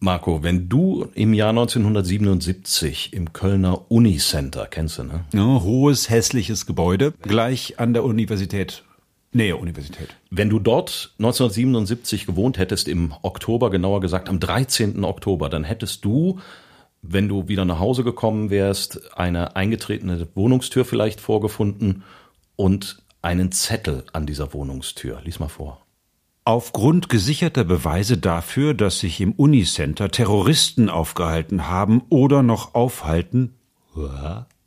Marco, wenn du im Jahr 1977 im Kölner Unicenter, kennst du, ne? Ja, hohes, hässliches Gebäude, gleich an der Universität. Nähe Universität. Wenn du dort 1977 gewohnt hättest, im Oktober, genauer gesagt am 13. Oktober, dann hättest du, wenn du wieder nach Hause gekommen wärst, eine eingetretene Wohnungstür vielleicht vorgefunden und einen Zettel an dieser Wohnungstür. Lies mal vor. Aufgrund gesicherter Beweise dafür, dass sich im Unicenter Terroristen aufgehalten haben oder noch aufhalten,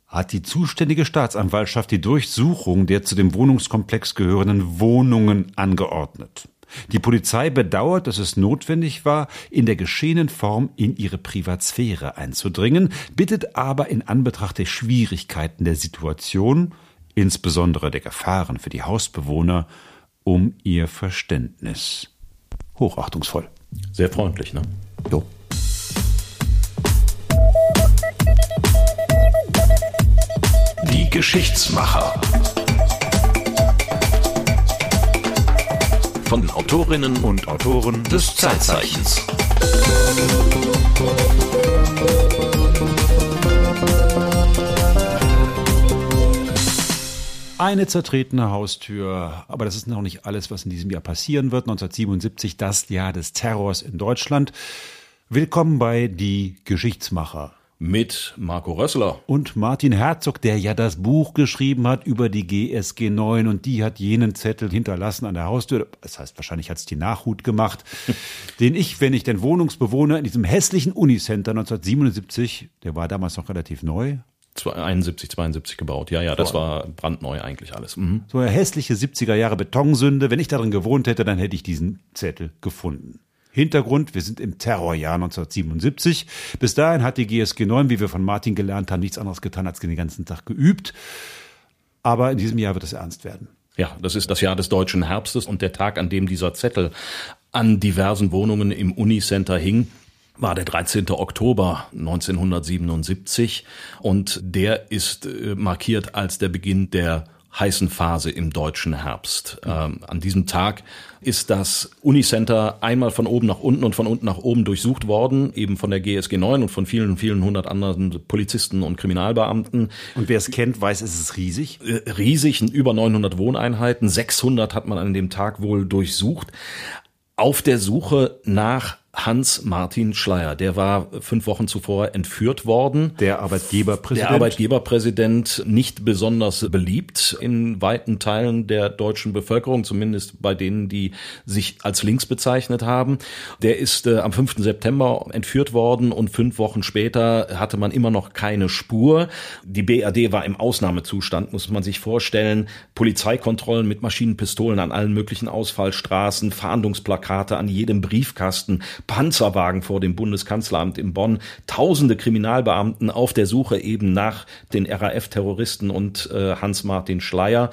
hat die zuständige Staatsanwaltschaft die Durchsuchung der zu dem Wohnungskomplex gehörenden Wohnungen angeordnet. Die Polizei bedauert, dass es notwendig war, in der geschehenen Form in ihre Privatsphäre einzudringen, bittet aber in Anbetracht der Schwierigkeiten der Situation, insbesondere der Gefahren für die Hausbewohner, um ihr Verständnis. Hochachtungsvoll. Sehr freundlich, ne? Jo. Die Geschichtsmacher. Von den Autorinnen und Autoren des Zeitzeichens. Eine zertretene Haustür, aber das ist noch nicht alles, was in diesem Jahr passieren wird. 1977, das Jahr des Terrors in Deutschland. Willkommen bei Die Geschichtsmacher. Mit Marco Rössler. Und Martin Herzog, der ja das Buch geschrieben hat über die GSG 9 und die hat jenen Zettel hinterlassen an der Haustür. Das heißt, wahrscheinlich hat es die Nachhut gemacht, den ich, wenn ich den Wohnungsbewohner in diesem hässlichen Unicenter 1977, der war damals noch relativ neu, 71, 72 gebaut. Ja, ja, das war brandneu eigentlich alles. Mhm. So eine hässliche 70er Jahre Betonsünde. Wenn ich darin gewohnt hätte, dann hätte ich diesen Zettel gefunden. Hintergrund, wir sind im Terrorjahr 1977. Bis dahin hat die GSG 9, wie wir von Martin gelernt haben, nichts anderes getan, als den ganzen Tag geübt. Aber in diesem Jahr wird es ernst werden. Ja, das ist das Jahr des deutschen Herbstes und der Tag, an dem dieser Zettel an diversen Wohnungen im Unicenter hing war der 13. Oktober 1977 und der ist äh, markiert als der Beginn der heißen Phase im deutschen Herbst. Ähm, an diesem Tag ist das Unicenter einmal von oben nach unten und von unten nach oben durchsucht worden, eben von der GSG 9 und von vielen, vielen hundert anderen Polizisten und Kriminalbeamten. Und wer es kennt, weiß, es ist riesig. Äh, riesig, über 900 Wohneinheiten, 600 hat man an dem Tag wohl durchsucht, auf der Suche nach Hans-Martin Schleier. Der war fünf Wochen zuvor entführt worden. Der Arbeitgeberpräsident. Der Arbeitgeberpräsident nicht besonders beliebt in weiten Teilen der deutschen Bevölkerung, zumindest bei denen, die sich als links bezeichnet haben. Der ist äh, am 5. September entführt worden und fünf Wochen später hatte man immer noch keine Spur. Die BRD war im Ausnahmezustand, muss man sich vorstellen. Polizeikontrollen mit Maschinenpistolen an allen möglichen Ausfallstraßen, Fahndungsplakate an jedem Briefkasten, Panzerwagen vor dem Bundeskanzleramt in Bonn, tausende Kriminalbeamten auf der Suche eben nach den RAF-Terroristen und äh, Hans-Martin Schleier.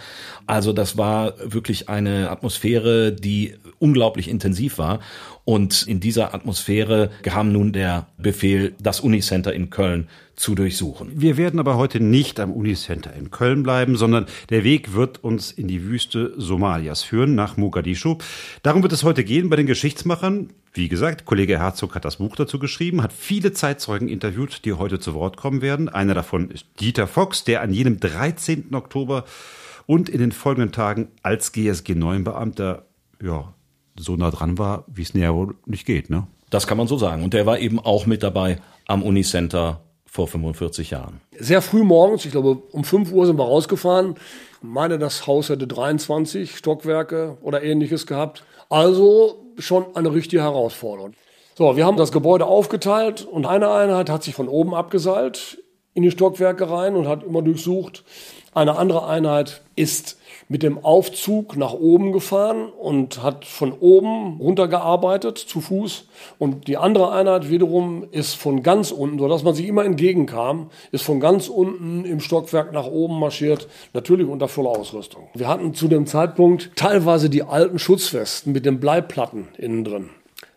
Also das war wirklich eine Atmosphäre, die unglaublich intensiv war. Und in dieser Atmosphäre kam nun der Befehl, das Unicenter in Köln zu durchsuchen. Wir werden aber heute nicht am Unicenter in Köln bleiben, sondern der Weg wird uns in die Wüste Somalias führen, nach Mogadischu. Darum wird es heute gehen bei den Geschichtsmachern. Wie gesagt, Kollege Herzog hat das Buch dazu geschrieben, hat viele Zeitzeugen interviewt, die heute zu Wort kommen werden. Einer davon ist Dieter Fox, der an jenem 13. Oktober und in den folgenden Tagen als GSG 9 Beamter ja, so nah dran war, wie es näher wohl nicht geht, ne? Das kann man so sagen. Und der war eben auch mit dabei am Unicenter vor 45 Jahren. Sehr früh morgens, ich glaube um 5 Uhr sind wir rausgefahren. Ich meine, das Haus hätte 23 Stockwerke oder ähnliches gehabt. Also schon eine richtige Herausforderung. So, wir haben das Gebäude aufgeteilt und eine Einheit hat sich von oben abgeseilt in die Stockwerke rein und hat immer durchsucht. Eine andere Einheit ist mit dem Aufzug nach oben gefahren und hat von oben runtergearbeitet zu Fuß. Und die andere Einheit wiederum ist von ganz unten, sodass man sich immer entgegenkam, ist von ganz unten im Stockwerk nach oben marschiert, natürlich unter voller Ausrüstung. Wir hatten zu dem Zeitpunkt teilweise die alten Schutzwesten mit den Bleiplatten innen drin.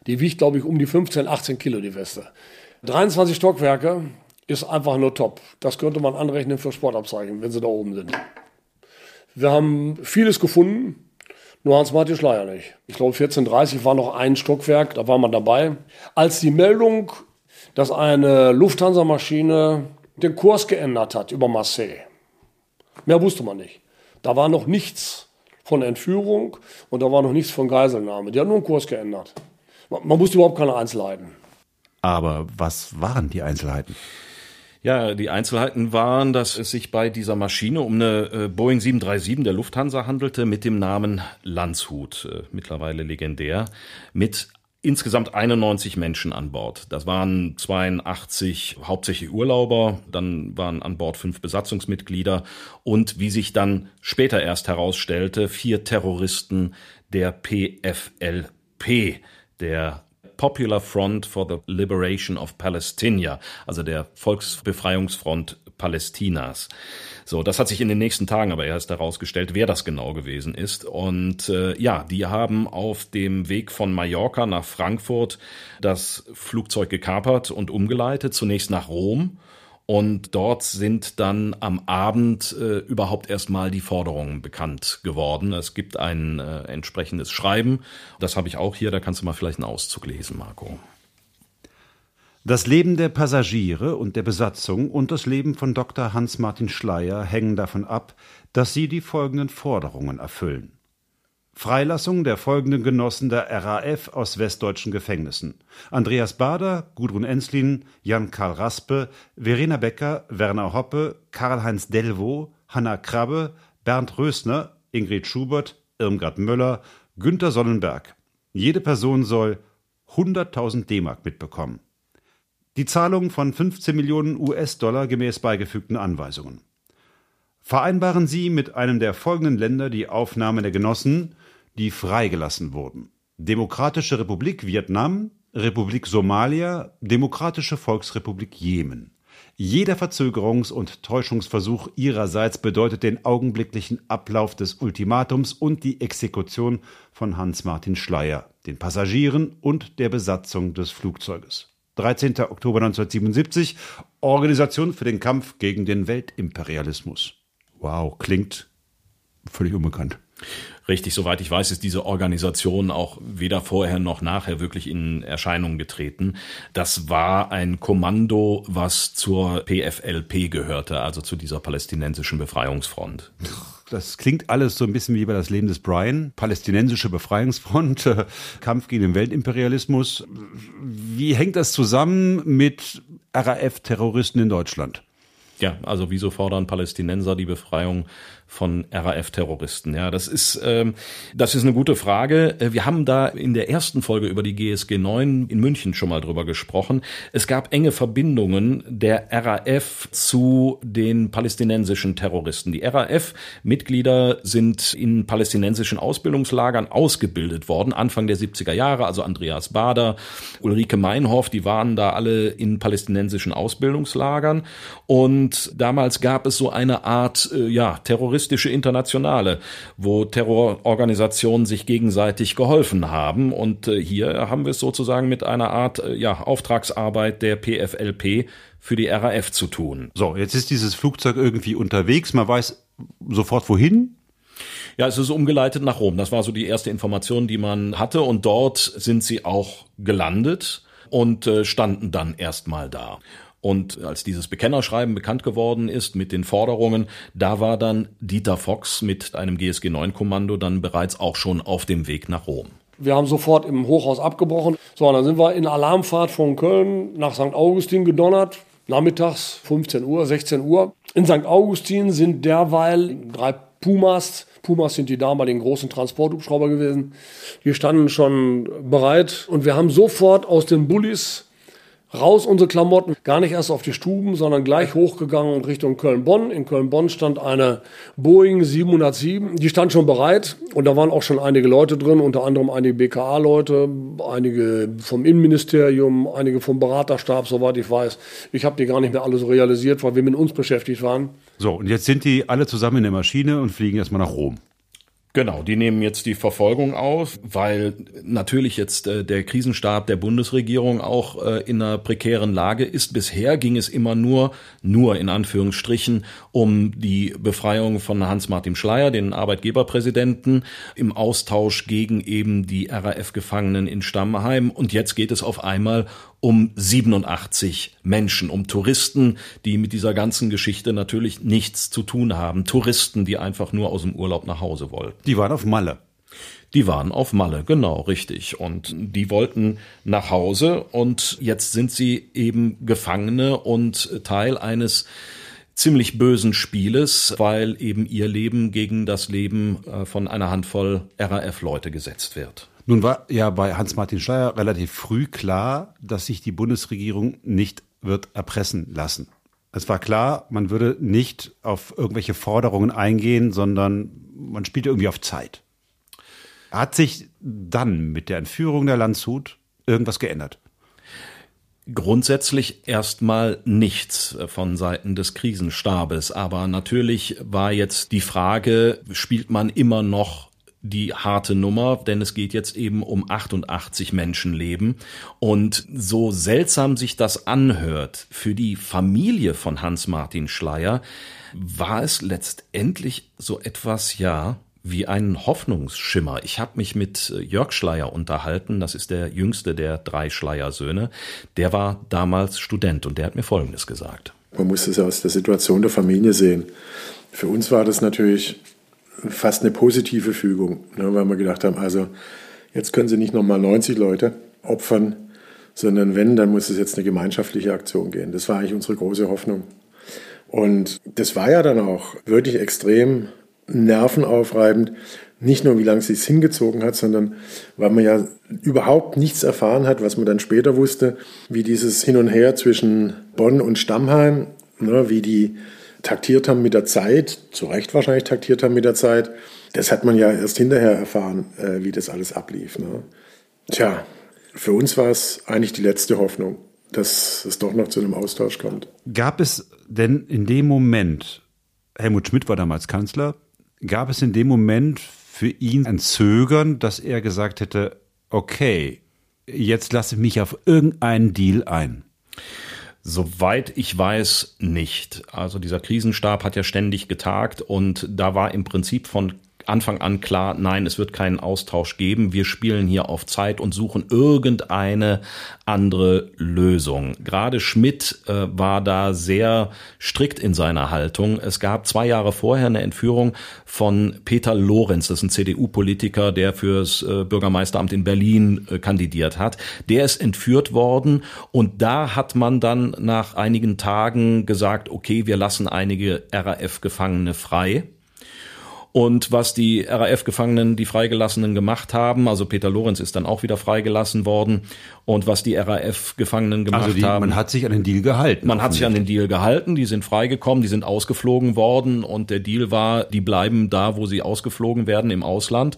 Die wiegt, glaube ich, um die 15, 18 Kilo, die Weste. 23 Stockwerke ist einfach nur top. Das könnte man anrechnen für Sportabzeichen, wenn sie da oben sind. Wir haben vieles gefunden. Nur Hans-Martin Schleier nicht. Ich glaube, 14.30 war noch ein Stockwerk, da war man dabei. Als die Meldung, dass eine Lufthansa-Maschine den Kurs geändert hat über Marseille. Mehr wusste man nicht. Da war noch nichts von Entführung und da war noch nichts von Geiselnahme. Die hat nur einen Kurs geändert. Man wusste überhaupt keine Einzelheiten. Aber was waren die Einzelheiten? Ja, die Einzelheiten waren, dass es sich bei dieser Maschine um eine äh, Boeing 737 der Lufthansa handelte mit dem Namen Landshut, äh, mittlerweile legendär, mit insgesamt 91 Menschen an Bord. Das waren 82 hauptsächlich Urlauber, dann waren an Bord fünf Besatzungsmitglieder und wie sich dann später erst herausstellte, vier Terroristen der PFLP, der Popular Front for the Liberation of Palestine, also der Volksbefreiungsfront Palästinas. So, das hat sich in den nächsten Tagen aber erst herausgestellt, wer das genau gewesen ist. Und äh, ja, die haben auf dem Weg von Mallorca nach Frankfurt das Flugzeug gekapert und umgeleitet, zunächst nach Rom und dort sind dann am Abend äh, überhaupt erstmal die Forderungen bekannt geworden. Es gibt ein äh, entsprechendes Schreiben. Das habe ich auch hier, da kannst du mal vielleicht einen Auszug lesen, Marco. Das Leben der Passagiere und der Besatzung und das Leben von Dr. Hans-Martin Schleyer hängen davon ab, dass sie die folgenden Forderungen erfüllen. Freilassung der folgenden Genossen der RAF aus westdeutschen Gefängnissen: Andreas Bader, Gudrun Enslin, Jan-Karl Raspe, Verena Becker, Werner Hoppe, Karl-Heinz Delvaux, Hanna Krabbe, Bernd Rösner, Ingrid Schubert, Irmgard Möller, Günter Sonnenberg. Jede Person soll 100.000 D-Mark mitbekommen. Die Zahlung von 15 Millionen US-Dollar gemäß beigefügten Anweisungen. Vereinbaren Sie mit einem der folgenden Länder die Aufnahme der Genossen die freigelassen wurden. Demokratische Republik Vietnam, Republik Somalia, Demokratische Volksrepublik Jemen. Jeder Verzögerungs- und Täuschungsversuch ihrerseits bedeutet den augenblicklichen Ablauf des Ultimatums und die Exekution von Hans-Martin Schleyer, den Passagieren und der Besatzung des Flugzeuges. 13. Oktober 1977, Organisation für den Kampf gegen den Weltimperialismus. Wow, klingt völlig unbekannt. Richtig, soweit ich weiß, ist diese Organisation auch weder vorher noch nachher wirklich in Erscheinung getreten. Das war ein Kommando, was zur PFLP gehörte, also zu dieser palästinensischen Befreiungsfront. Das klingt alles so ein bisschen wie bei das Leben des Brian, palästinensische Befreiungsfront, Kampf gegen den Weltimperialismus. Wie hängt das zusammen mit RAF-Terroristen in Deutschland? Ja, also wieso fordern Palästinenser die Befreiung von RAF-Terroristen? Ja, das ist ähm, das ist eine gute Frage. Äh, wir haben da in der ersten Folge über die GSG 9 in München schon mal drüber gesprochen. Es gab enge Verbindungen der RAF zu den palästinensischen Terroristen. Die RAF-Mitglieder sind in palästinensischen Ausbildungslagern ausgebildet worden, Anfang der 70er Jahre. Also Andreas Bader, Ulrike Meinhoff, die waren da alle in palästinensischen Ausbildungslagern. Und damals gab es so eine Art äh, ja, Terroristen terroristische Internationale, wo Terrororganisationen sich gegenseitig geholfen haben. Und äh, hier haben wir es sozusagen mit einer Art äh, ja, Auftragsarbeit der PFLP für die RAF zu tun. So, jetzt ist dieses Flugzeug irgendwie unterwegs. Man weiß sofort wohin. Ja, es ist umgeleitet nach Rom. Das war so die erste Information, die man hatte. Und dort sind sie auch gelandet und äh, standen dann erstmal da. Und als dieses Bekennerschreiben bekannt geworden ist mit den Forderungen, da war dann Dieter Fox mit einem GSG 9 Kommando dann bereits auch schon auf dem Weg nach Rom. Wir haben sofort im Hochhaus abgebrochen. So, dann sind wir in Alarmfahrt von Köln nach St. Augustin gedonnert. Nachmittags 15 Uhr, 16 Uhr. In St. Augustin sind derweil drei Pumas Pumas sind die damaligen großen Transporthubschrauber gewesen. Die standen schon bereit und wir haben sofort aus den Bullis raus unsere Klamotten, gar nicht erst auf die Stuben, sondern gleich hochgegangen und Richtung Köln-Bonn. In Köln-Bonn stand eine Boeing 707, die stand schon bereit und da waren auch schon einige Leute drin, unter anderem einige BKA-Leute, einige vom Innenministerium, einige vom Beraterstab, soweit ich weiß. Ich habe die gar nicht mehr alle so realisiert, weil wir mit uns beschäftigt waren. So, und jetzt sind die alle zusammen in der Maschine und fliegen erstmal nach Rom. Genau, die nehmen jetzt die Verfolgung auf, weil natürlich jetzt äh, der Krisenstab der Bundesregierung auch äh, in einer prekären Lage ist. Bisher ging es immer nur, nur in Anführungsstrichen, um die Befreiung von Hans-Martin Schleier, den Arbeitgeberpräsidenten, im Austausch gegen eben die RAF-Gefangenen in Stammheim. Und jetzt geht es auf einmal um 87 Menschen, um Touristen, die mit dieser ganzen Geschichte natürlich nichts zu tun haben. Touristen, die einfach nur aus dem Urlaub nach Hause wollten. Die waren auf Malle. Die waren auf Malle, genau, richtig. Und die wollten nach Hause und jetzt sind sie eben Gefangene und Teil eines ziemlich bösen Spieles, weil eben ihr Leben gegen das Leben äh, von einer Handvoll RAF-Leute gesetzt wird. Nun war ja bei Hans-Martin Schleier relativ früh klar, dass sich die Bundesregierung nicht wird erpressen lassen. Es war klar, man würde nicht auf irgendwelche Forderungen eingehen, sondern man spielte irgendwie auf Zeit. Hat sich dann mit der Entführung der Landshut irgendwas geändert? Grundsätzlich erstmal nichts von Seiten des Krisenstabes, aber natürlich war jetzt die Frage, spielt man immer noch die harte Nummer, denn es geht jetzt eben um 88 Menschenleben. Und so seltsam sich das anhört, für die Familie von Hans-Martin Schleier war es letztendlich so etwas, ja, wie ein Hoffnungsschimmer. Ich habe mich mit Jörg Schleier unterhalten, das ist der jüngste der drei Schleier-Söhne. Der war damals Student und der hat mir Folgendes gesagt. Man muss es aus der Situation der Familie sehen. Für uns war das natürlich fast eine positive Fügung, ne, weil wir gedacht haben, also jetzt können sie nicht nochmal 90 Leute opfern, sondern wenn, dann muss es jetzt eine gemeinschaftliche Aktion gehen. Das war eigentlich unsere große Hoffnung. Und das war ja dann auch wirklich extrem nervenaufreibend. Nicht nur, wie lange es sich hingezogen hat, sondern weil man ja überhaupt nichts erfahren hat, was man dann später wusste, wie dieses Hin und Her zwischen Bonn und Stammheim, ne, wie die taktiert haben mit der Zeit, zu Recht wahrscheinlich taktiert haben mit der Zeit. Das hat man ja erst hinterher erfahren, äh, wie das alles ablief. Ne? Tja, für uns war es eigentlich die letzte Hoffnung, dass es doch noch zu einem Austausch kommt. Gab es denn in dem Moment, Helmut Schmidt war damals Kanzler, gab es in dem Moment für ihn ein Zögern, dass er gesagt hätte, okay, jetzt lasse ich mich auf irgendeinen Deal ein? Soweit ich weiß, nicht. Also dieser Krisenstab hat ja ständig getagt und da war im Prinzip von Anfang an klar, nein, es wird keinen Austausch geben. Wir spielen hier auf Zeit und suchen irgendeine andere Lösung. Gerade Schmidt äh, war da sehr strikt in seiner Haltung. Es gab zwei Jahre vorher eine Entführung von Peter Lorenz, das ist ein CDU-Politiker, der fürs äh, Bürgermeisteramt in Berlin äh, kandidiert hat. Der ist entführt worden und da hat man dann nach einigen Tagen gesagt, okay, wir lassen einige RAF-Gefangene frei. Und was die RAF-Gefangenen, die Freigelassenen gemacht haben, also Peter Lorenz ist dann auch wieder freigelassen worden. Und was die RAF-Gefangenen gemacht also die, haben. Man hat sich an den Deal gehalten. Man hat sich an den Deal gehalten, die sind freigekommen, die sind ausgeflogen worden und der Deal war, die bleiben da, wo sie ausgeflogen werden, im Ausland.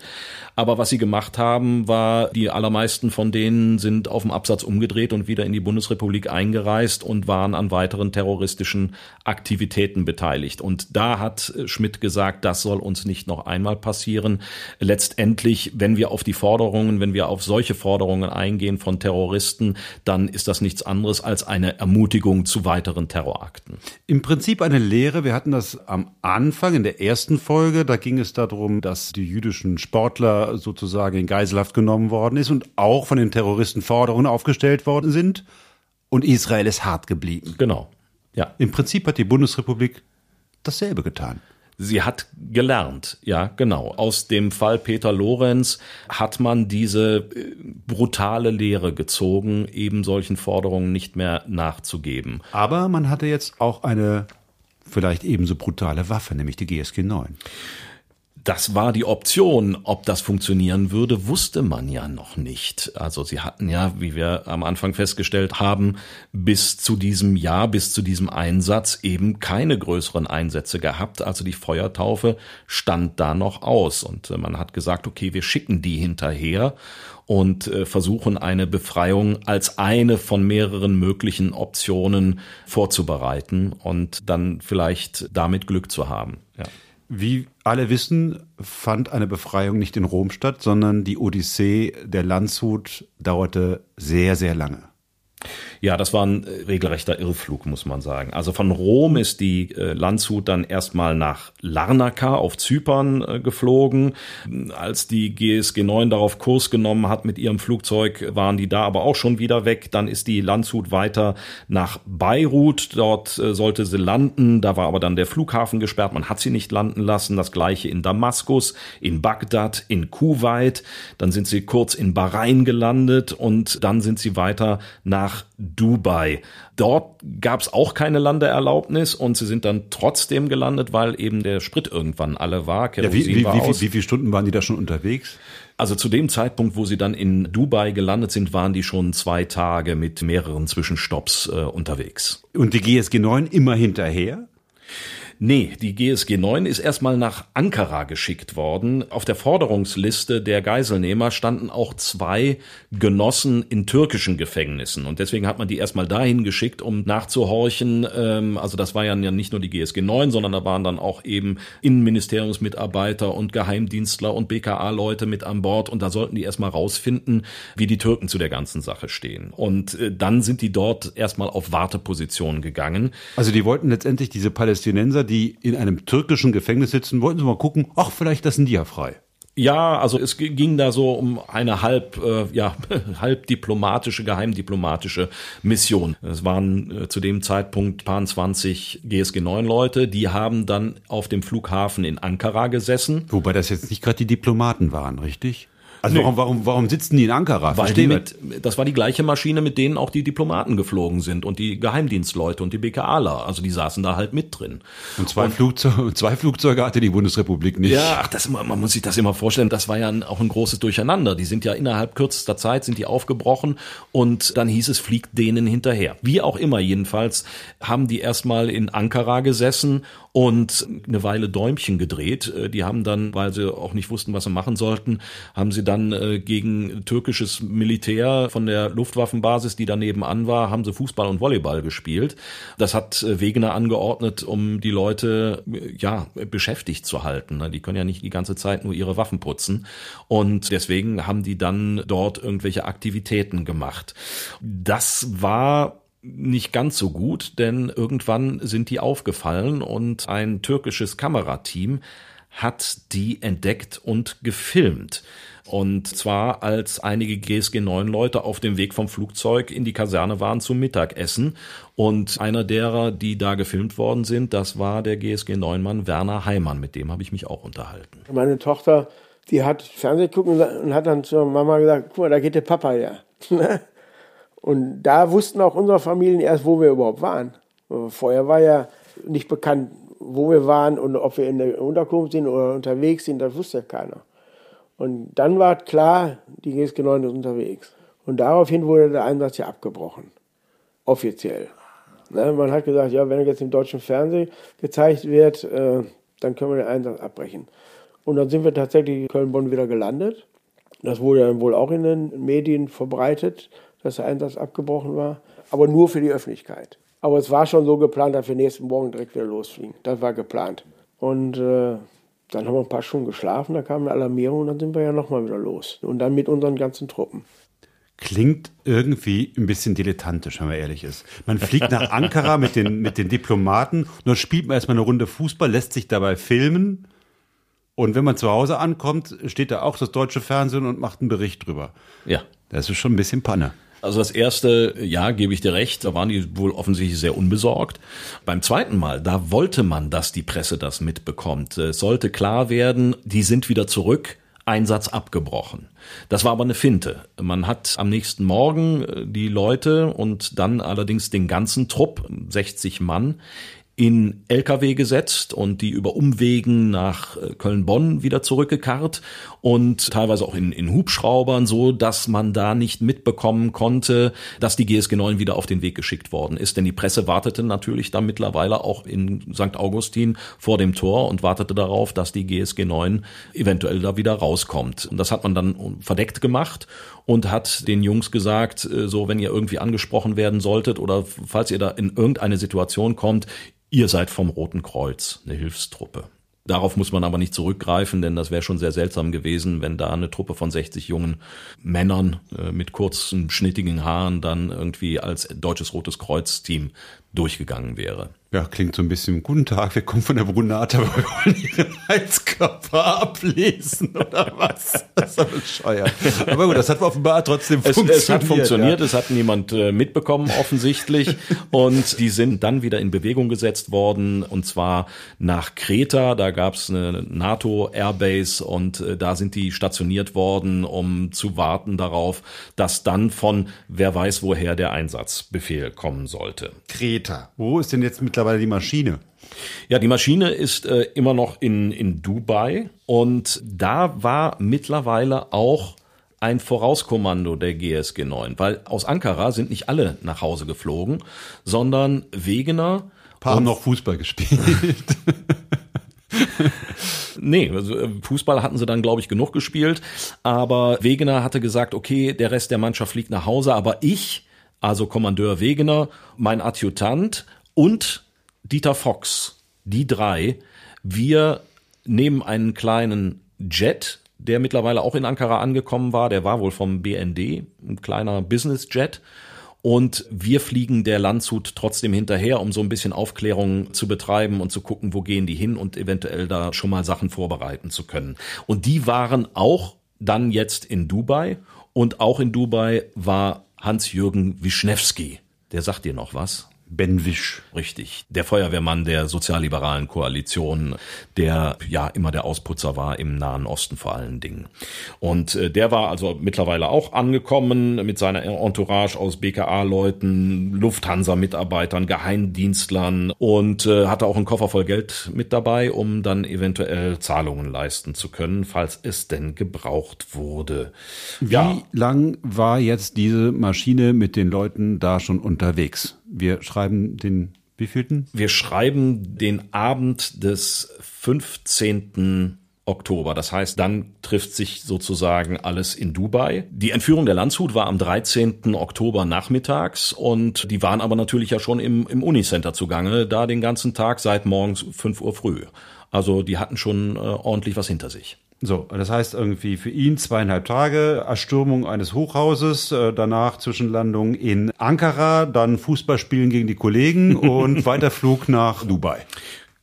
Aber was sie gemacht haben, war, die allermeisten von denen sind auf dem Absatz umgedreht und wieder in die Bundesrepublik eingereist und waren an weiteren terroristischen Aktivitäten beteiligt. Und da hat Schmidt gesagt, das soll uns nicht noch einmal passieren. Letztendlich, wenn wir auf die Forderungen, wenn wir auf solche Forderungen eingehen von Terroristen, dann ist das nichts anderes als eine Ermutigung zu weiteren Terrorakten. Im Prinzip eine Lehre. Wir hatten das am Anfang in der ersten Folge. Da ging es darum, dass die jüdischen Sportler sozusagen in Geiselhaft genommen worden ist und auch von den Terroristen Forderungen aufgestellt worden sind. Und Israel ist hart geblieben. Genau. Ja. Im Prinzip hat die Bundesrepublik dasselbe getan. Sie hat gelernt, ja, genau. Aus dem Fall Peter Lorenz hat man diese äh, brutale Lehre gezogen, eben solchen Forderungen nicht mehr nachzugeben. Aber man hatte jetzt auch eine vielleicht ebenso brutale Waffe, nämlich die GSG 9. Das war die Option. Ob das funktionieren würde, wusste man ja noch nicht. Also sie hatten ja, wie wir am Anfang festgestellt haben, bis zu diesem Jahr, bis zu diesem Einsatz eben keine größeren Einsätze gehabt. Also die Feuertaufe stand da noch aus. Und äh, man hat gesagt, okay, wir schicken die hinterher und äh, versuchen eine Befreiung als eine von mehreren möglichen Optionen vorzubereiten und dann vielleicht damit Glück zu haben. Ja. Wie alle wissen, fand eine Befreiung nicht in Rom statt, sondern die Odyssee der Landshut dauerte sehr, sehr lange. Ja, das war ein äh, regelrechter Irrflug, muss man sagen. Also von Rom ist die äh, Landshut dann erstmal nach Larnaca auf Zypern äh, geflogen. Als die GSG 9 darauf Kurs genommen hat mit ihrem Flugzeug, waren die da aber auch schon wieder weg. Dann ist die Landshut weiter nach Beirut. Dort sollte sie landen. Da war aber dann der Flughafen gesperrt. Man hat sie nicht landen lassen. Das gleiche in Damaskus, in Bagdad, in Kuwait. Dann sind sie kurz in Bahrain gelandet und dann sind sie weiter nach Dubai. Dort gab es auch keine Landeerlaubnis und sie sind dann trotzdem gelandet, weil eben der Sprit irgendwann alle war. Ja, wie, wie, war wie, wie, wie viele Stunden waren die da schon unterwegs? Also zu dem Zeitpunkt, wo sie dann in Dubai gelandet sind, waren die schon zwei Tage mit mehreren Zwischenstopps äh, unterwegs. Und die GSG 9 immer hinterher? Nee, die GSG 9 ist erstmal nach Ankara geschickt worden. Auf der Forderungsliste der Geiselnehmer standen auch zwei Genossen in türkischen Gefängnissen. Und deswegen hat man die erstmal dahin geschickt, um nachzuhorchen. Ähm, also das war ja nicht nur die GSG 9, sondern da waren dann auch eben Innenministeriumsmitarbeiter und Geheimdienstler und BKA-Leute mit an Bord. Und da sollten die erstmal rausfinden, wie die Türken zu der ganzen Sache stehen. Und äh, dann sind die dort erstmal auf Warteposition gegangen. Also die wollten letztendlich diese Palästinenser, die in einem türkischen Gefängnis sitzen, wollten sie mal gucken, ach, vielleicht lassen die ja frei. Ja, also es ging da so um eine halb, äh, ja, halb diplomatische, geheimdiplomatische Mission. Es waren äh, zu dem Zeitpunkt paar 20 GSG 9 Leute, die haben dann auf dem Flughafen in Ankara gesessen. Wobei das jetzt nicht gerade die Diplomaten waren, richtig? Also nee. warum, warum, warum sitzen die in Ankara? Weil die mit, das war die gleiche Maschine, mit denen auch die Diplomaten geflogen sind und die Geheimdienstleute und die BKAler. Also die saßen da halt mit drin. Und zwei, und, Flugzeuge, zwei Flugzeuge hatte die Bundesrepublik nicht. Ja, ach, das, man muss sich das immer vorstellen. Das war ja auch ein großes Durcheinander. Die sind ja innerhalb kürzester Zeit sind die aufgebrochen und dann hieß es, fliegt denen hinterher. Wie auch immer jedenfalls haben die erstmal in Ankara gesessen und eine Weile Däumchen gedreht. Äh, die haben dann, weil sie auch nicht wussten, was sie machen sollten, haben sie dann äh, gegen türkisches Militär von der Luftwaffenbasis, die daneben an war, haben sie Fußball und Volleyball gespielt. Das hat äh, Wegener angeordnet, um die Leute ja beschäftigt zu halten. Die können ja nicht die ganze Zeit nur ihre Waffen putzen. Und deswegen haben die dann dort irgendwelche Aktivitäten gemacht. Das war nicht ganz so gut, denn irgendwann sind die aufgefallen und ein türkisches Kamerateam hat die entdeckt und gefilmt. Und zwar als einige GSG 9 Leute auf dem Weg vom Flugzeug in die Kaserne waren zum Mittagessen. Und einer derer, die da gefilmt worden sind, das war der GSG 9 Mann Werner Heimann. Mit dem habe ich mich auch unterhalten. Meine Tochter, die hat Fernsehen gucken und hat dann zur Mama gesagt, guck mal, da geht der Papa ja. Und da wussten auch unsere Familien erst, wo wir überhaupt waren. Vorher war ja nicht bekannt, wo wir waren und ob wir in der Unterkunft sind oder unterwegs sind, das wusste ja keiner. Und dann war klar, die GSG 9 ist unterwegs. Und daraufhin wurde der Einsatz ja abgebrochen. Offiziell. Ne, man hat gesagt, ja, wenn er jetzt im deutschen Fernsehen gezeigt wird, äh, dann können wir den Einsatz abbrechen. Und dann sind wir tatsächlich in Köln-Bonn wieder gelandet. Das wurde dann wohl auch in den Medien verbreitet dass der Einsatz abgebrochen war, aber nur für die Öffentlichkeit. Aber es war schon so geplant, dass wir nächsten Morgen direkt wieder losfliegen. Das war geplant. Und äh, dann haben wir ein paar Stunden geschlafen, da kam eine Alarmierung und dann sind wir ja nochmal wieder los. Und dann mit unseren ganzen Truppen. Klingt irgendwie ein bisschen dilettantisch, wenn man ehrlich ist. Man fliegt nach Ankara mit den, mit den Diplomaten und dann spielt man erstmal eine Runde Fußball, lässt sich dabei filmen. Und wenn man zu Hause ankommt, steht da auch das deutsche Fernsehen und macht einen Bericht drüber. Ja. Das ist schon ein bisschen Panne. Also das erste, ja, gebe ich dir recht, da waren die wohl offensichtlich sehr unbesorgt. Beim zweiten Mal, da wollte man, dass die Presse das mitbekommt. Es sollte klar werden, die sind wieder zurück. Einsatz abgebrochen. Das war aber eine Finte. Man hat am nächsten Morgen äh, die Leute und dann allerdings den ganzen Trupp, 60 Mann, in LKW gesetzt und die über Umwegen nach äh, Köln-Bonn wieder zurückgekarrt und teilweise auch in, in Hubschraubern, so dass man da nicht mitbekommen konnte, dass die GSG 9 wieder auf den Weg geschickt worden ist. Denn die Presse wartete natürlich dann mittlerweile auch in St. Augustin vor dem Tor und wartete darauf, dass die GSG 9 eventuell da wieder rauskommt. Und das hat man dann verdeckt gemacht und hat den Jungs gesagt, äh, so wenn ihr irgendwie angesprochen werden solltet oder falls ihr da in irgendeine Situation kommt, Ihr seid vom Roten Kreuz, eine Hilfstruppe. Darauf muss man aber nicht zurückgreifen, denn das wäre schon sehr seltsam gewesen, wenn da eine Truppe von 60 jungen Männern äh, mit kurzen, schnittigen Haaren dann irgendwie als Deutsches Rotes Kreuz Team durchgegangen wäre. Ja, klingt so ein bisschen, guten Tag, wir kommen von der Brunata, wir wollen Ihren Heizkörper ablesen oder was? Das ist doch bescheuert. Aber gut, das hat offenbar trotzdem es, funktioniert. Es hat funktioniert, ja. es hat niemand äh, mitbekommen offensichtlich und die sind dann wieder in Bewegung gesetzt worden und zwar nach Kreta, da gab es eine NATO-Airbase und äh, da sind die stationiert worden, um zu warten darauf, dass dann von wer weiß woher der Einsatzbefehl kommen sollte. Kreta, wo ist denn jetzt mittlerweile die Maschine? Ja, die Maschine ist äh, immer noch in, in Dubai und da war mittlerweile auch ein Vorauskommando der GSG 9, weil aus Ankara sind nicht alle nach Hause geflogen, sondern Wegener paar haben noch Fußball gespielt. nee, also äh, Fußball hatten sie dann, glaube ich, genug gespielt. Aber Wegener hatte gesagt, okay, der Rest der Mannschaft fliegt nach Hause, aber ich, also Kommandeur Wegener, mein Adjutant und Dieter Fox, die drei, wir nehmen einen kleinen Jet, der mittlerweile auch in Ankara angekommen war, der war wohl vom BND, ein kleiner Business Jet. Und wir fliegen der Landshut trotzdem hinterher, um so ein bisschen Aufklärung zu betreiben und zu gucken, wo gehen die hin und eventuell da schon mal Sachen vorbereiten zu können. Und die waren auch dann jetzt in Dubai und auch in Dubai war Hans-Jürgen Wischnewski. Der sagt dir noch was? Ben Wisch. Richtig. Der Feuerwehrmann der sozialliberalen Koalition, der ja immer der Ausputzer war im Nahen Osten vor allen Dingen. Und äh, der war also mittlerweile auch angekommen mit seiner Entourage aus BKA-Leuten, Lufthansa-Mitarbeitern, Geheimdienstlern und äh, hatte auch einen Koffer voll Geld mit dabei, um dann eventuell Zahlungen leisten zu können, falls es denn gebraucht wurde. Wie ja. lang war jetzt diese Maschine mit den Leuten da schon unterwegs? Wir schreiben den wievielten? Wir schreiben den Abend des 15. Oktober. Das heißt, dann trifft sich sozusagen alles in Dubai. Die Entführung der Landshut war am 13. Oktober nachmittags und die waren aber natürlich ja schon im, im Unicenter zugange, da den ganzen Tag seit morgens 5 Uhr früh. Also die hatten schon äh, ordentlich was hinter sich. So, das heißt irgendwie für ihn zweieinhalb Tage, Erstürmung eines Hochhauses, äh, danach Zwischenlandung in Ankara, dann Fußballspielen gegen die Kollegen und Weiterflug nach Dubai.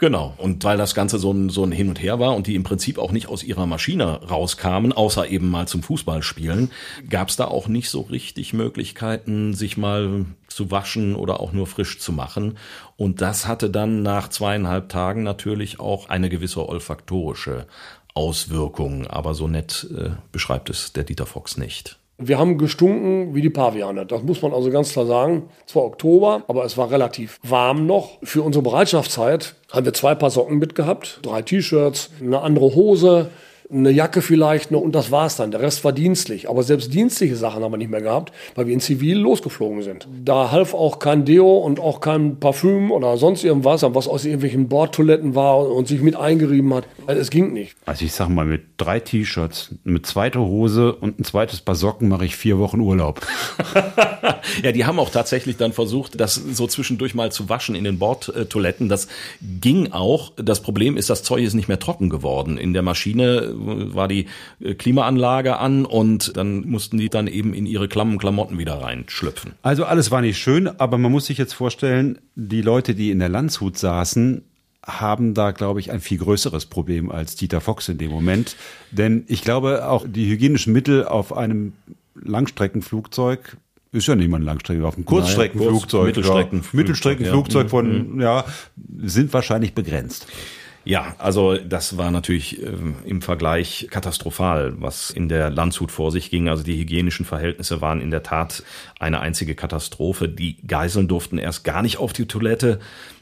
Genau. Und weil das Ganze so ein, so ein Hin und Her war und die im Prinzip auch nicht aus ihrer Maschine rauskamen, außer eben mal zum Fußballspielen, gab es da auch nicht so richtig Möglichkeiten, sich mal zu waschen oder auch nur frisch zu machen. Und das hatte dann nach zweieinhalb Tagen natürlich auch eine gewisse olfaktorische Auswirkungen, aber so nett äh, beschreibt es der Dieter Fox nicht. Wir haben gestunken wie die Paviane. Das muss man also ganz klar sagen. Es war Oktober, aber es war relativ warm noch. Für unsere Bereitschaftszeit haben wir zwei Paar Socken mitgehabt, drei T-Shirts, eine andere Hose, eine Jacke vielleicht noch und das war's dann. Der Rest war dienstlich. Aber selbst dienstliche Sachen haben wir nicht mehr gehabt, weil wir in Zivil losgeflogen sind. Da half auch kein Deo und auch kein Parfüm oder sonst irgendwas, was aus irgendwelchen Bordtoiletten war und sich mit eingerieben hat. Also es ging nicht. Also ich sag mal, mit drei T-Shirts, mit zweiter Hose und ein zweites Paar Socken mache ich vier Wochen Urlaub. ja, die haben auch tatsächlich dann versucht, das so zwischendurch mal zu waschen in den Bordtoiletten. Das ging auch. Das Problem ist, das Zeug ist nicht mehr trocken geworden. In der Maschine war die äh, Klimaanlage an und dann mussten die dann eben in ihre klammen Klamotten wieder reinschlüpfen. Also alles war nicht schön, aber man muss sich jetzt vorstellen, die Leute, die in der Landshut saßen, haben da, glaube ich, ein viel größeres Problem als Dieter Fox in dem Moment. Denn ich glaube, auch die hygienischen Mittel auf einem Langstreckenflugzeug ist ja niemand Langstrecken, auf einem Kurzstreckenflugzeug, Mittelstreckenflugzeug, Mittelstreckenflugzeug von, mhm. ja, sind wahrscheinlich begrenzt. Ja, also das war natürlich äh, im Vergleich katastrophal, was in der Landshut vor sich ging. Also die hygienischen Verhältnisse waren in der Tat eine einzige Katastrophe. Die Geiseln durften erst gar nicht auf die Toilette.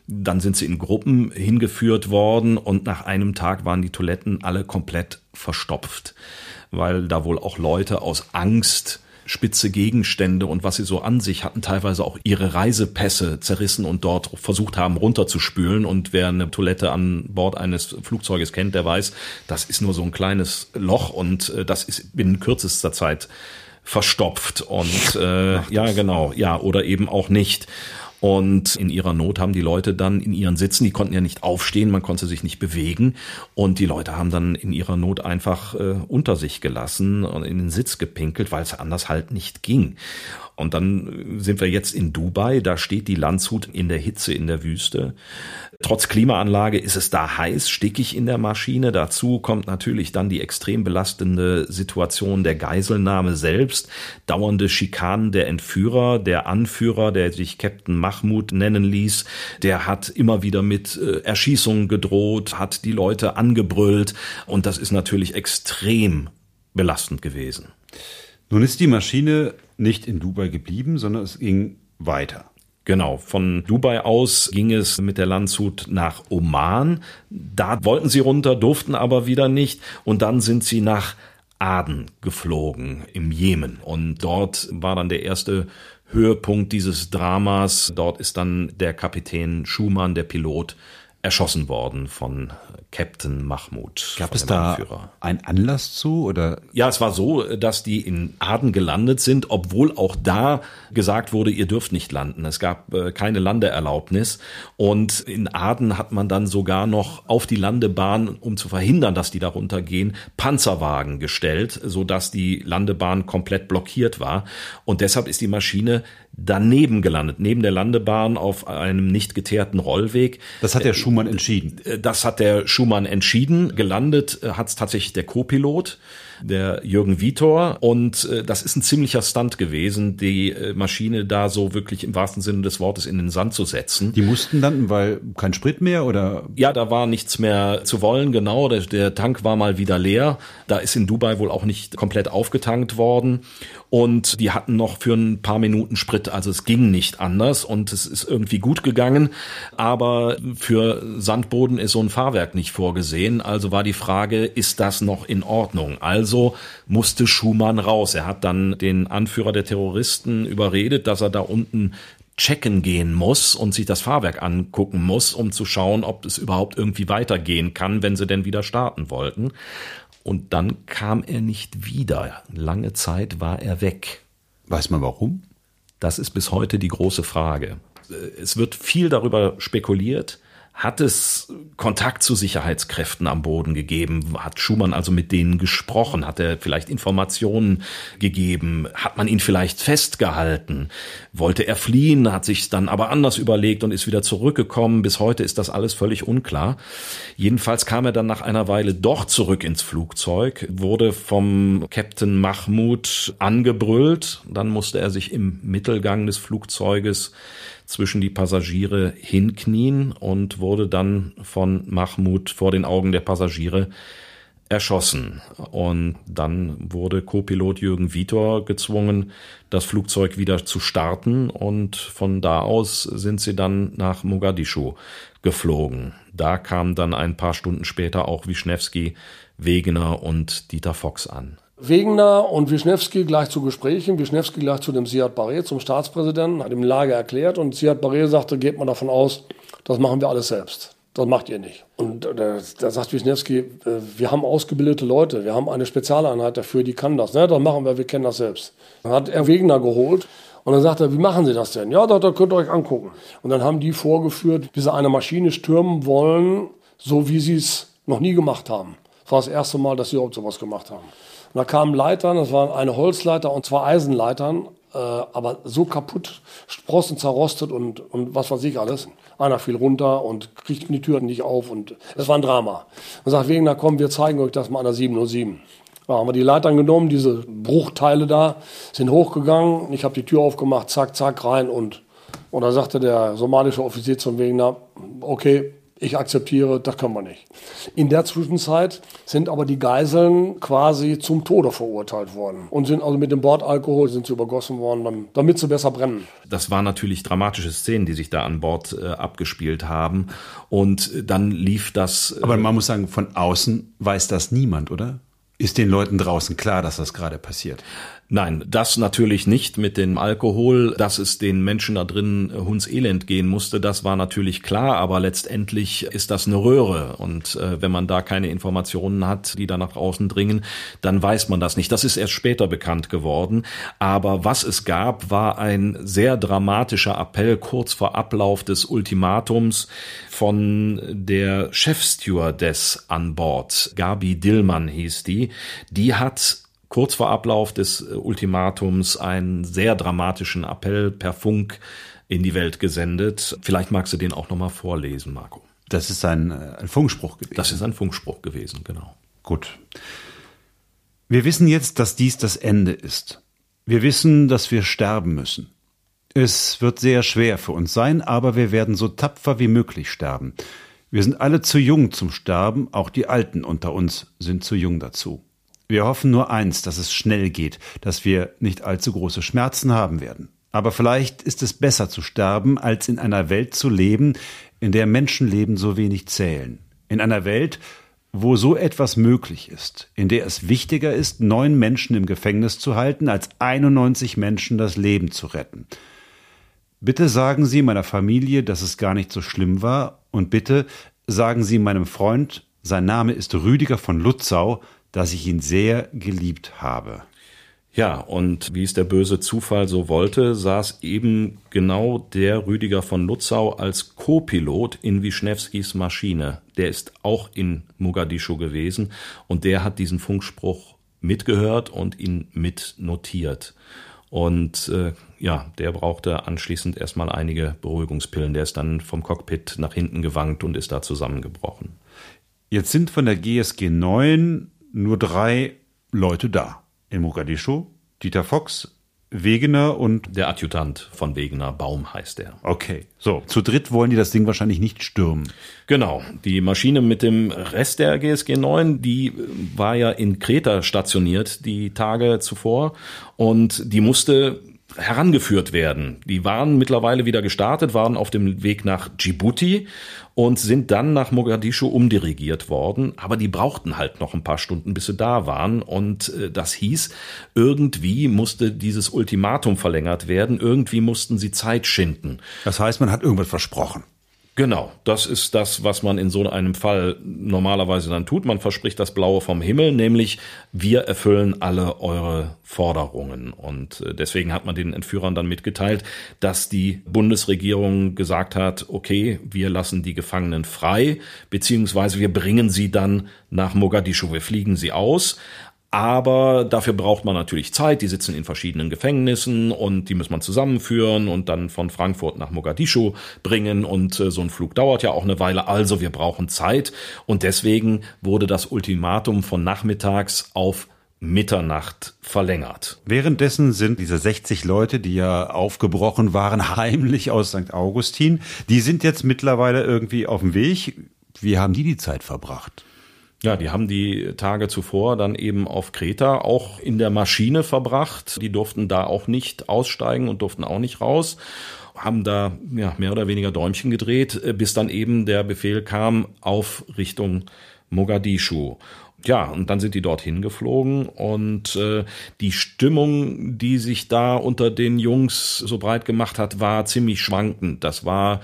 Dann sind sie in Gruppen hingeführt worden und nach einem Tag waren die Toiletten alle komplett verstopft, weil da wohl auch Leute aus Angst spitze Gegenstände und was sie so an sich hatten, teilweise auch ihre Reisepässe zerrissen und dort versucht haben runterzuspülen. Und wer eine Toilette an Bord eines Flugzeuges kennt, der weiß, das ist nur so ein kleines Loch und äh, das ist binnen kürzester Zeit verstopft. Und äh, ja genau ja oder eben auch nicht Und in ihrer Not haben die Leute dann in ihren Sitzen, die konnten ja nicht aufstehen, man konnte sich nicht bewegen. Und die Leute haben dann in ihrer Not einfach äh, unter sich gelassen und in den Sitz gepinkelt, weil es anders halt nicht ging. Und dann sind wir jetzt in Dubai, da steht die Landshut in der Hitze in der Wüste. Trotz Klimaanlage ist es da heiß, stickig in der Maschine. Dazu kommt natürlich dann die extrem belastende Situation der Geiselnahme selbst, dauernde Schikanen der Entführer, der Anführer, der sich Captain Mahmoud nennen ließ, der hat immer wieder mit äh, Erschießungen gedroht, hat die Leute angebrüllt und das ist natürlich extrem belastend gewesen. Nun ist die Maschine nicht in Dubai geblieben, sondern es ging weiter. Genau, von Dubai aus ging es mit der Landshut nach Oman. Da wollten sie runter, durften aber wieder nicht. Und dann sind sie nach Aden geflogen im Jemen. Und dort war dann der erste Höhepunkt dieses Dramas. Dort ist dann der Kapitän Schumann, der Pilot, erschossen worden von Captain Mahmoud. Gab es da Anführer. einen Anlass zu oder? Ja, es war so, dass die in Aden gelandet sind, obwohl auch da gesagt wurde, ihr dürft nicht landen. Es gab äh, keine Landeerlaubnis und in Aden hat man dann sogar noch auf die Landebahn, um zu verhindern, dass die darunter gehen, Panzerwagen gestellt, so dass die Landebahn komplett blockiert war und deshalb ist die Maschine daneben gelandet, neben der Landebahn auf einem nicht geteerten Rollweg. Das hat der Schumann entschieden. Äh, das hat der Schumann entschieden. Gelandet äh, hat es tatsächlich der Co-Pilot der Jürgen Vitor. Und äh, das ist ein ziemlicher Stunt gewesen, die äh, Maschine da so wirklich im wahrsten Sinne des Wortes in den Sand zu setzen. Die mussten dann, weil kein Sprit mehr oder? Ja, da war nichts mehr zu wollen, genau. Der, der Tank war mal wieder leer. Da ist in Dubai wohl auch nicht komplett aufgetankt worden. Und die hatten noch für ein paar Minuten Sprit, also es ging nicht anders und es ist irgendwie gut gegangen. Aber für Sandboden ist so ein Fahrwerk nicht vorgesehen. Also war die Frage, ist das noch in Ordnung? Also also musste Schumann raus. Er hat dann den Anführer der Terroristen überredet, dass er da unten checken gehen muss und sich das Fahrwerk angucken muss, um zu schauen, ob es überhaupt irgendwie weitergehen kann, wenn sie denn wieder starten wollten. Und dann kam er nicht wieder. Lange Zeit war er weg. Weiß man warum? Das ist bis heute die große Frage. Es wird viel darüber spekuliert. Hat es Kontakt zu Sicherheitskräften am Boden gegeben? Hat Schumann also mit denen gesprochen? Hat er vielleicht Informationen gegeben? Hat man ihn vielleicht festgehalten? Wollte er fliehen? Hat sich dann aber anders überlegt und ist wieder zurückgekommen? Bis heute ist das alles völlig unklar. Jedenfalls kam er dann nach einer Weile doch zurück ins Flugzeug, wurde vom Captain Mahmoud angebrüllt. Dann musste er sich im Mittelgang des Flugzeuges zwischen die Passagiere hinknien und wurde dann von Mahmoud vor den Augen der Passagiere erschossen. Und dann wurde Co-Pilot Jürgen Vitor gezwungen, das Flugzeug wieder zu starten und von da aus sind sie dann nach Mogadischu geflogen. Da kamen dann ein paar Stunden später auch Wischnewski, Wegener und Dieter Fox an. Wegener und Wischnewski gleich zu Gesprächen. Wischnewski gleich zu dem Siad Barre, zum Staatspräsidenten, hat ihm Lage erklärt und Siad Barre sagte, geht mal davon aus, das machen wir alles selbst. Das macht ihr nicht. Und da, da sagt Wischnewski, äh, wir haben ausgebildete Leute, wir haben eine Spezialeinheit dafür, die kann das. Ne? Das machen wir, wir kennen das selbst. Dann hat er Wegener geholt und dann sagt er, wie machen Sie das denn? Ja, das könnt ihr euch angucken. Und dann haben die vorgeführt, wie sie eine Maschine stürmen wollen, so wie sie es noch nie gemacht haben. Das war das erste Mal, dass sie überhaupt sowas gemacht haben. Da kamen Leitern, das waren eine Holzleiter und zwei Eisenleitern, äh, aber so kaputt, Sprossen zerrostet und, und was weiß ich alles. Einer fiel runter und kriegten die Türen nicht auf und es war ein Drama. Und sagt wegen, na komm, wir zeigen euch das mal an der 707. Da haben wir die Leitern genommen, diese Bruchteile da, sind hochgegangen. Ich habe die Tür aufgemacht, zack, zack, rein und, und da sagte der somalische Offizier zum Wegener, okay, ich akzeptiere, das können wir nicht. In der Zwischenzeit sind aber die Geiseln quasi zum Tode verurteilt worden und sind also mit dem Bordalkohol sind sie übergossen worden, damit sie besser brennen. Das waren natürlich dramatische Szenen, die sich da an Bord äh, abgespielt haben. Und dann lief das. Äh aber man muss sagen, von außen weiß das niemand, oder? Ist den Leuten draußen klar, dass das gerade passiert? Nein, das natürlich nicht mit dem Alkohol, dass es den Menschen da drin hundselend gehen musste, das war natürlich klar, aber letztendlich ist das eine Röhre. Und äh, wenn man da keine Informationen hat, die da nach außen dringen, dann weiß man das nicht. Das ist erst später bekannt geworden, aber was es gab, war ein sehr dramatischer Appell kurz vor Ablauf des Ultimatums von der Chefstewardess an Bord, Gabi Dillmann hieß die, die hat kurz vor Ablauf des äh, Ultimatums einen sehr dramatischen Appell per Funk in die Welt gesendet. Vielleicht magst du den auch nochmal vorlesen, Marco. Das ist ein, äh, ein Funkspruch gewesen. Das ist ein Funkspruch gewesen, genau. Gut. Wir wissen jetzt, dass dies das Ende ist. Wir wissen, dass wir sterben müssen. Es wird sehr schwer für uns sein, aber wir werden so tapfer wie möglich sterben. Wir sind alle zu jung zum Sterben, auch die Alten unter uns sind zu jung dazu. Wir hoffen nur eins, dass es schnell geht, dass wir nicht allzu große Schmerzen haben werden. Aber vielleicht ist es besser zu sterben, als in einer Welt zu leben, in der Menschenleben so wenig zählen. In einer Welt, wo so etwas möglich ist, in der es wichtiger ist, neun Menschen im Gefängnis zu halten, als 91 Menschen das Leben zu retten. Bitte sagen Sie meiner Familie, dass es gar nicht so schlimm war, und bitte sagen Sie meinem Freund, sein Name ist Rüdiger von Lutzau, dass ich ihn sehr geliebt habe. Ja, und wie es der böse Zufall so wollte, saß eben genau der Rüdiger von Lutzau als Co-Pilot in Wischnewskis Maschine. Der ist auch in Mogadischu gewesen und der hat diesen Funkspruch mitgehört und ihn mitnotiert. Und äh, ja, der brauchte anschließend erstmal einige Beruhigungspillen. Der ist dann vom Cockpit nach hinten gewankt und ist da zusammengebrochen. Jetzt sind von der GSG 9 nur drei Leute da in Mogadischu. Dieter Fox, Wegener und der Adjutant von Wegener, Baum heißt er. Okay, so zu dritt wollen die das Ding wahrscheinlich nicht stürmen. Genau, die Maschine mit dem Rest der GSG 9, die war ja in Kreta stationiert die Tage zuvor und die musste herangeführt werden. Die waren mittlerweile wieder gestartet, waren auf dem Weg nach Djibouti und sind dann nach Mogadischu umdirigiert worden. Aber die brauchten halt noch ein paar Stunden, bis sie da waren. Und äh, das hieß, irgendwie musste dieses Ultimatum verlängert werden. Irgendwie mussten sie Zeit schinden. Das heißt, man hat irgendwas versprochen. Genau, das ist das, was man in so einem Fall normalerweise dann tut. Man verspricht das Blaue vom Himmel, nämlich wir erfüllen alle eure Forderungen. Und äh, deswegen hat man den Entführern dann mitgeteilt, dass die Bundesregierung gesagt hat, okay, wir lassen die Gefangenen frei, beziehungsweise wir bringen sie dann nach Mogadischu, wir fliegen sie aus. Aber dafür braucht man natürlich Zeit. Die sitzen in verschiedenen Gefängnissen und die muss man zusammenführen und dann von Frankfurt nach Mogadischu bringen. Und äh, so ein Flug dauert ja auch eine Weile. Also wir brauchen Zeit. Und deswegen wurde das Ultimatum von nachmittags auf Mitternacht verlängert. Währenddessen sind diese 60 Leute, die ja aufgebrochen waren, heimlich aus St. Augustin, die sind jetzt mittlerweile irgendwie auf dem Weg. Wie haben die die Zeit verbracht? Ja, die haben die Tage zuvor dann eben auf Kreta auch in der Maschine verbracht. Die durften da auch nicht aussteigen und durften auch nicht raus haben da ja, mehr oder weniger Däumchen gedreht, äh, bis dann eben der Befehl kam auf Richtung Mogadischu. Ja, und dann sind die dorthin geflogen und äh, die Stimmung, die sich da unter den Jungs so breit gemacht hat, war ziemlich schwankend. Das war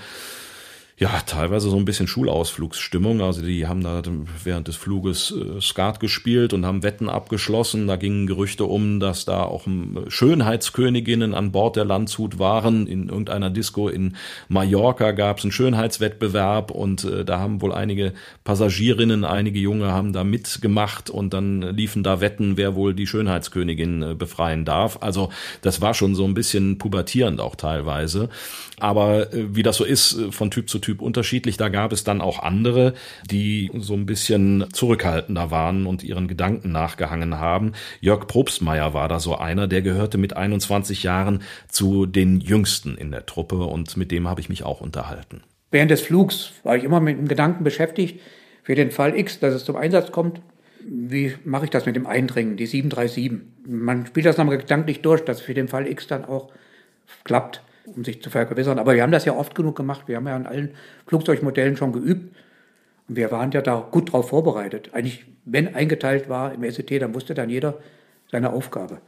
ja, teilweise so ein bisschen Schulausflugsstimmung. Also die haben da während des Fluges äh, Skat gespielt und haben Wetten abgeschlossen. Da gingen Gerüchte um, dass da auch ähm, Schönheitsköniginnen an Bord der Landshut waren. In irgendeiner Disco in Mallorca gab es einen Schönheitswettbewerb und äh, da haben wohl einige Passagierinnen, einige Junge haben da mitgemacht und dann liefen da Wetten, wer wohl die Schönheitskönigin äh, befreien darf. Also das war schon so ein bisschen pubertierend auch teilweise. Aber wie das so ist, von Typ zu Typ unterschiedlich, da gab es dann auch andere, die so ein bisschen zurückhaltender waren und ihren Gedanken nachgehangen haben. Jörg Probstmeier war da so einer, der gehörte mit 21 Jahren zu den Jüngsten in der Truppe und mit dem habe ich mich auch unterhalten. Während des Flugs war ich immer mit dem Gedanken beschäftigt, für den Fall X, dass es zum Einsatz kommt, wie mache ich das mit dem Eindringen, die 737? Man spielt das nochmal gedanklich durch, dass für den Fall X dann auch klappt um sich zu vergewissern. Aber wir haben das ja oft genug gemacht. Wir haben ja an allen Flugzeugmodellen schon geübt. Und wir waren ja da gut drauf vorbereitet. Eigentlich, wenn eingeteilt war im SET, dann wusste dann jeder seine Aufgabe.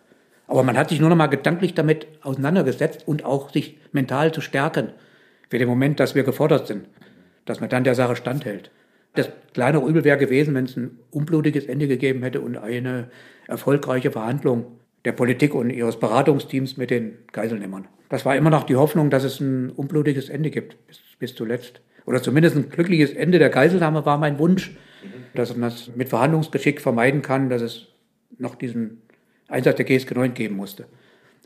Aber man hat sich nur noch mal gedanklich damit auseinandergesetzt und auch sich mental zu stärken für den Moment, dass wir gefordert sind, dass man dann der Sache standhält. Das kleinere Übel wäre gewesen, wenn es ein unblutiges Ende gegeben hätte und eine erfolgreiche Verhandlung der Politik und ihres Beratungsteams mit den Geiselnehmern. Das war immer noch die Hoffnung, dass es ein unblutiges Ende gibt, bis, bis zuletzt. Oder zumindest ein glückliches Ende der Geiselnahme war mein Wunsch, dass man das mit Verhandlungsgeschick vermeiden kann, dass es noch diesen Einsatz der GSG 9 geben musste.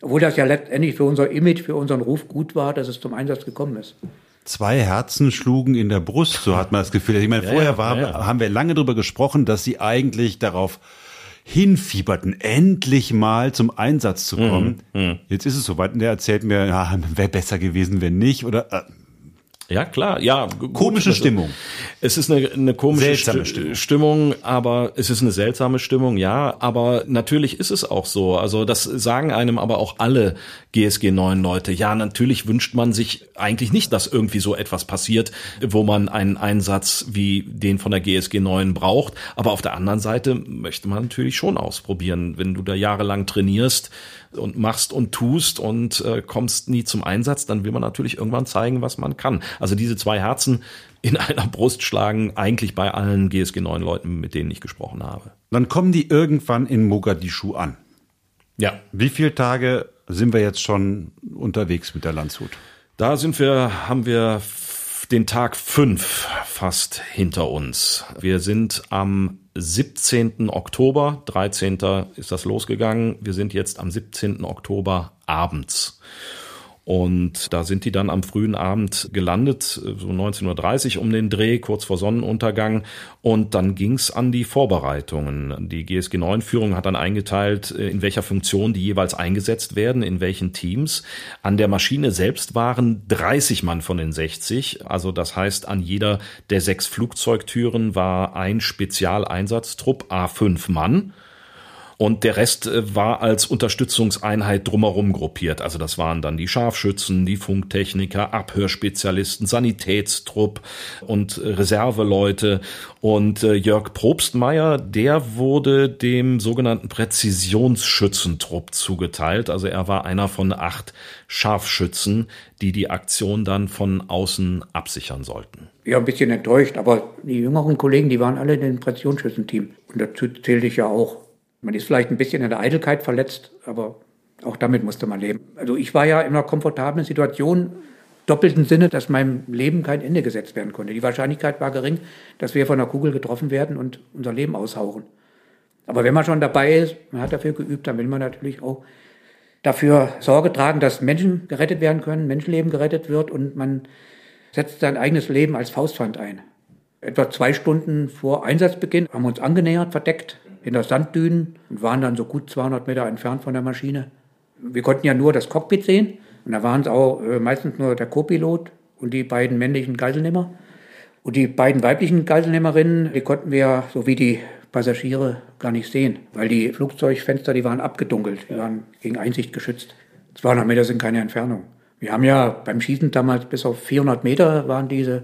Obwohl das ja letztendlich für unser Image, für unseren Ruf gut war, dass es zum Einsatz gekommen ist. Zwei Herzen schlugen in der Brust, so hat man das Gefühl. Ich meine, vorher ja, war, ja. haben wir lange darüber gesprochen, dass sie eigentlich darauf hinfieberten, endlich mal zum Einsatz zu kommen. Mhm. Jetzt ist es soweit und der erzählt mir, ja, wäre besser gewesen, wenn nicht. Oder äh, ja, klar, ja. Komische also, Stimmung. Es ist eine, eine komische seltsame Stimmung. Stimmung, aber es ist eine seltsame Stimmung, ja. Aber natürlich ist es auch so. Also das sagen einem aber auch alle GSG 9 Leute. Ja, natürlich wünscht man sich eigentlich nicht, dass irgendwie so etwas passiert, wo man einen Einsatz wie den von der GSG 9 braucht. Aber auf der anderen Seite möchte man natürlich schon ausprobieren. Wenn du da jahrelang trainierst, und machst und tust und äh, kommst nie zum Einsatz, dann will man natürlich irgendwann zeigen, was man kann. Also diese zwei Herzen in einer Brust schlagen eigentlich bei allen GSG 9 Leuten, mit denen ich gesprochen habe. Dann kommen die irgendwann in Mogadischu an. Ja. Wie viele Tage sind wir jetzt schon unterwegs mit der Landshut? Da sind wir, haben wir den Tag fünf fast hinter uns. Wir sind am 17. Oktober, 13. ist das losgegangen. Wir sind jetzt am 17. Oktober abends. Und da sind die dann am frühen Abend gelandet, so 19.30 Uhr um den Dreh, kurz vor Sonnenuntergang. Und dann ging's an die Vorbereitungen. Die GSG 9-Führung hat dann eingeteilt, äh, in welcher Funktion die jeweils eingesetzt werden, in welchen Teams. An der Maschine selbst waren 30 Mann von den 60. Also das heißt, an jeder der sechs Flugzeugtüren war ein Spezialeinsatztrupp, A5 Mann und der Rest äh, war als Unterstützungseinheit drumherum gruppiert. Also das waren dann die Scharfschützen, die Funktechniker, Abhörspezialisten, Sanitätstrupp und Reserveleute. Und äh, Jörg Probstmeier, der wurde dem sogenannten Präzisionsschützentrupp zugeteilt. Also er war einer von acht Scharfschützen, die die Aktion dann von außen absichern sollten. Ja, ein bisschen enttäuscht, aber die jüngeren Kollegen, die waren alle in dem Präzisionsschützenteam. Und dazu zählte ich ja auch. Man ist vielleicht ein bisschen in der Eitelkeit verletzt, aber auch damit musste man leben. Also ich war ja in einer komfortablen Situation, doppelten Sinne, dass meinem Leben kein Ende gesetzt werden konnte. Die Wahrscheinlichkeit war gering, dass wir von einer Kugel getroffen werden und unser Leben aushauchen. Aber wenn man schon dabei ist, man hat dafür geübt, dann will man natürlich auch dafür Sorge tragen, dass Menschen gerettet werden können, Menschenleben gerettet wird und man setzt sein eigenes Leben als Faustpfand ein. Etwa zwei Stunden vor Einsatzbeginn haben wir uns angenähert, verdeckt, in der Sanddünen und waren dann so gut 200 Meter entfernt von der Maschine. Wir konnten ja nur das Cockpit sehen und da waren es auch äh, meistens nur der Co-Pilot und die beiden männlichen Geiselnehmer. Und die beiden weiblichen Geiselnehmerinnen, die konnten wir, so wie die Passagiere, gar nicht sehen, weil die Flugzeugfenster, die waren abgedunkelt, die waren gegen Einsicht geschützt. 200 Meter sind keine Entfernung. Wir haben ja beim Schießen damals bis auf 400 Meter waren diese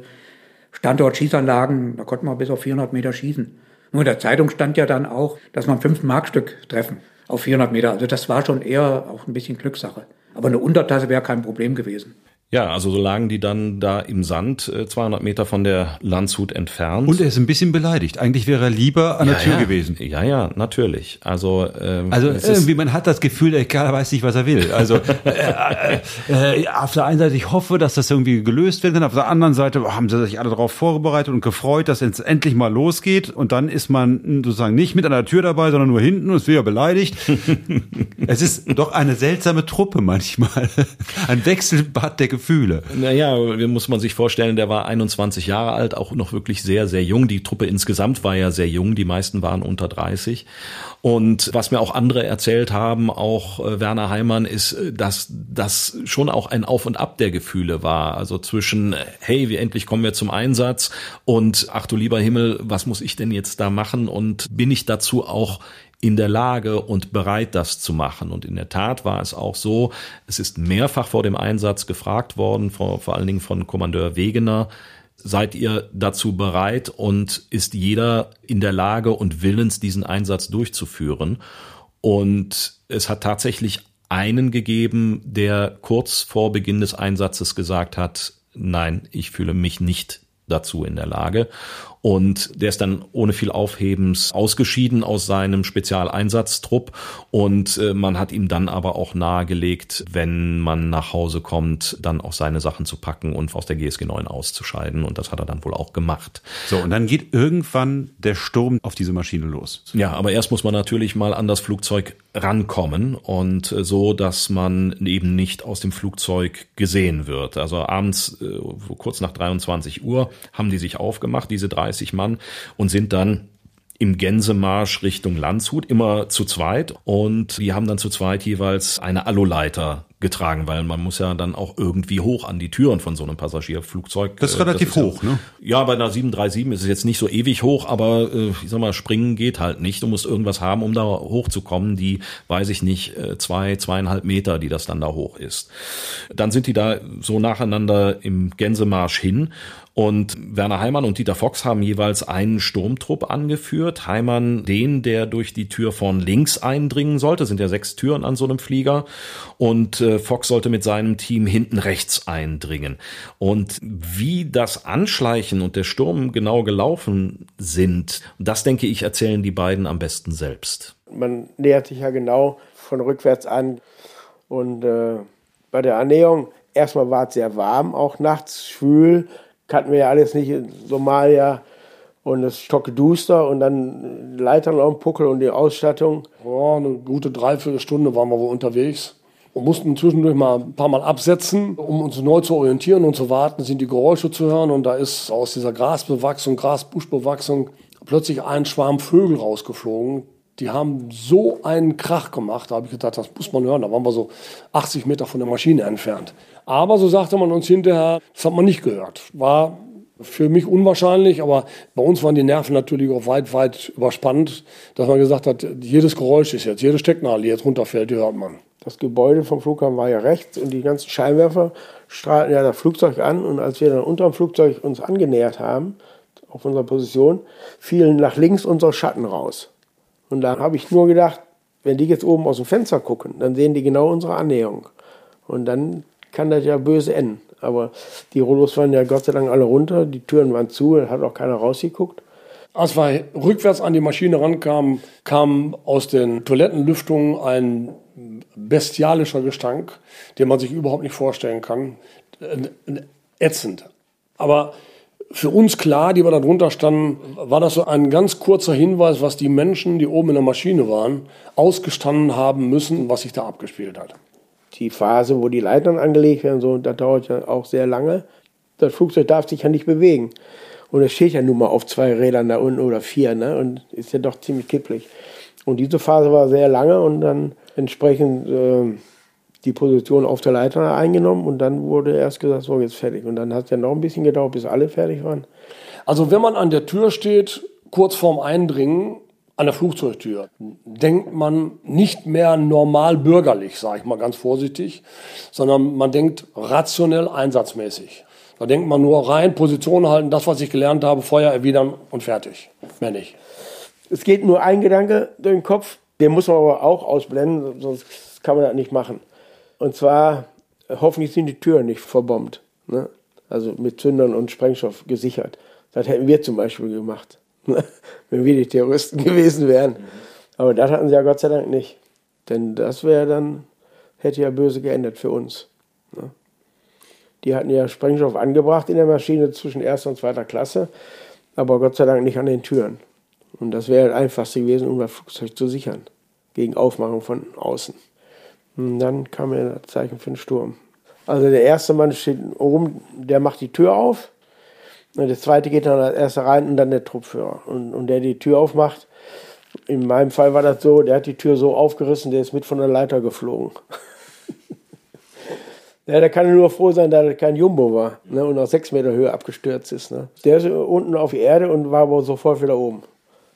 Standortschießanlagen, da konnten wir bis auf 400 Meter schießen. Nur in der Zeitung stand ja dann auch, dass man fünf Markstück treffen auf 400 Meter. Also das war schon eher auch ein bisschen Glückssache. Aber eine Untertasse wäre kein Problem gewesen. Ja, also so lagen die dann da im Sand, 200 äh, Meter von der Landshut entfernt. Und er ist ein bisschen beleidigt. Eigentlich wäre er lieber an ja, der Tür ja. gewesen. Ja, ja, natürlich. Also, ähm, also irgendwie, man hat das Gefühl, der Kerl weiß nicht, was er will. Also äh, äh, äh, auf der einen Seite, ich hoffe, dass das irgendwie gelöst werden kann. Auf der anderen Seite haben sie sich alle darauf vorbereitet und gefreut, dass es endlich mal losgeht. Und dann ist man sozusagen nicht mit an der Tür dabei, sondern nur hinten und ist wieder beleidigt. es ist doch eine seltsame Truppe manchmal. Ein Wechselbad der Gefühle. Naja, muss man sich vorstellen, der war 21 Jahre alt, auch noch wirklich sehr, sehr jung. Die Truppe insgesamt war ja sehr jung, die meisten waren unter 30. Und was mir auch andere erzählt haben, auch äh, Werner Heimann, ist, äh, dass das schon auch ein Auf und Ab der Gefühle war. Also zwischen, hey, wie endlich kommen wir zum Einsatz und ach du lieber Himmel, was muss ich denn jetzt da machen? Und bin ich dazu auch in der Lage und bereit, das zu machen. Und in der Tat war es auch so, es ist mehrfach vor dem Einsatz gefragt worden, vor, vor allen Dingen von Kommandeur Wegener, seid ihr dazu bereit und ist jeder in der Lage und willens, diesen Einsatz durchzuführen? Und es hat tatsächlich einen gegeben, der kurz vor Beginn des Einsatzes gesagt hat, nein, ich fühle mich nicht dazu in der Lage. Und der ist dann ohne viel Aufhebens ausgeschieden aus seinem Spezialeinsatztrupp. Und äh, man hat ihm dann aber auch nahegelegt, wenn man nach Hause kommt, dann auch seine Sachen zu packen und aus der GSG 9 auszuscheiden. Und das hat er dann wohl auch gemacht. So, und dann geht irgendwann der Sturm auf diese Maschine los. Ja, aber erst muss man natürlich mal an das Flugzeug rankommen und äh, so, dass man eben nicht aus dem Flugzeug gesehen wird. Also abends, äh, kurz nach 23 Uhr, haben die sich aufgemacht, diese 30 Mann, und sind dann im Gänsemarsch Richtung Landshut, immer zu zweit. Und die haben dann zu zweit jeweils eine Aluleiter getragen, weil man muss ja dann auch irgendwie hoch an die Türen von so einem Passagierflugzeug. Das ist relativ das ist hoch, ja, ne? Ja, bei einer 737 ist es jetzt nicht so ewig hoch, aber äh, ich sag mal, springen geht halt nicht. Du musst irgendwas haben, um da hochzukommen. Die, weiß ich nicht, äh, zwei, zweieinhalb Meter, die das dann da hoch ist. Dann sind die da so nacheinander im Gänsemarsch hin und Werner Heimann und Dieter Fox haben jeweils einen Sturmtrupp angeführt. Heimann den, der durch die Tür von links eindringen sollte, sind ja sechs Türen an so einem Flieger. Und äh, Fox sollte mit seinem Team hinten rechts eindringen. Und wie das Anschleichen und der Sturm genau gelaufen sind, das denke ich, erzählen die beiden am besten selbst. Man nähert sich ja genau von rückwärts an. Und äh, bei der Annäherung, erstmal war es sehr warm, auch nachts schwül kannten wir ja alles nicht in Somalia. Und es stockeduster und dann Leitern auf dem Puckel und die Ausstattung. Ja, eine gute Dreiviertelstunde waren wir wohl unterwegs und mussten zwischendurch mal ein paar Mal absetzen, um uns neu zu orientieren und zu warten, sind die Geräusche zu hören. Und da ist aus dieser Grasbewachsung, Grasbuschbewachsung plötzlich ein Schwarm Vögel rausgeflogen. Die haben so einen Krach gemacht, da habe ich gedacht, das muss man hören. Da waren wir so 80 Meter von der Maschine entfernt. Aber so sagte man uns hinterher, das hat man nicht gehört. War für mich unwahrscheinlich, aber bei uns waren die Nerven natürlich auch weit, weit überspannt, dass man gesagt hat, jedes Geräusch ist jetzt, jede Stecknadel, die jetzt runterfällt, die hört man. Das Gebäude vom Flughafen war ja rechts und die ganzen Scheinwerfer strahlten ja das Flugzeug an und als wir dann unter dem Flugzeug uns angenähert haben, auf unserer Position, fielen nach links unsere Schatten raus. Und da habe ich nur gedacht, wenn die jetzt oben aus dem Fenster gucken, dann sehen die genau unsere Annäherung. Und dann kann das ja böse enden. Aber die Rollos waren ja Gott sei Dank alle runter, die Türen waren zu, hat auch keiner rausgeguckt. Als wir rückwärts an die Maschine rankamen, kam aus den Toilettenlüftungen ein bestialischer Gestank, den man sich überhaupt nicht vorstellen kann. Ätzend. Aber für uns klar, die wir da drunter standen, war das so ein ganz kurzer Hinweis, was die Menschen, die oben in der Maschine waren, ausgestanden haben müssen, was sich da abgespielt hat die Phase, wo die Leitern angelegt werden, so, das dauert ja auch sehr lange. Das Flugzeug darf sich ja nicht bewegen. Und es steht ja nun mal auf zwei Rädern da unten oder vier, ne? Und ist ja doch ziemlich kipplig. Und diese Phase war sehr lange und dann entsprechend äh, die Position auf der Leiter eingenommen und dann wurde erst gesagt, so jetzt fertig. Und dann hat es ja noch ein bisschen gedauert, bis alle fertig waren. Also wenn man an der Tür steht, kurz vorm Eindringen, an der Flugzeugtür denkt man nicht mehr normal bürgerlich, sage ich mal ganz vorsichtig, sondern man denkt rationell einsatzmäßig. Da denkt man nur rein, Position halten, das, was ich gelernt habe, Feuer erwidern und fertig. Mehr nicht. Es geht nur ein Gedanke durch den Kopf, den muss man aber auch ausblenden, sonst kann man das nicht machen. Und zwar, hoffentlich sind die Türen nicht verbombt. Ne? Also mit Zündern und Sprengstoff gesichert. Das hätten wir zum Beispiel gemacht. wenn wir die Terroristen gewesen wären. Aber das hatten sie ja Gott sei Dank nicht. Denn das wäre dann, hätte ja böse geendet für uns. Ne? Die hatten ja Sprengstoff angebracht in der Maschine zwischen erster und zweiter Klasse, aber Gott sei Dank nicht an den Türen. Und das wäre das Einfachste gewesen, um das Flugzeug zu sichern, gegen Aufmachung von außen. Und dann kam ja das Zeichen für den Sturm. Also der erste Mann steht oben, der macht die Tür auf und der zweite geht dann als erster rein und dann der Truppführer. Und, und der die Tür aufmacht, in meinem Fall war das so, der hat die Tür so aufgerissen, der ist mit von der Leiter geflogen. ja, da kann nur froh sein, dass das kein Jumbo war ne, und auf sechs Meter Höhe abgestürzt ist. Ne. Der ist unten auf die Erde und war aber sofort wieder oben.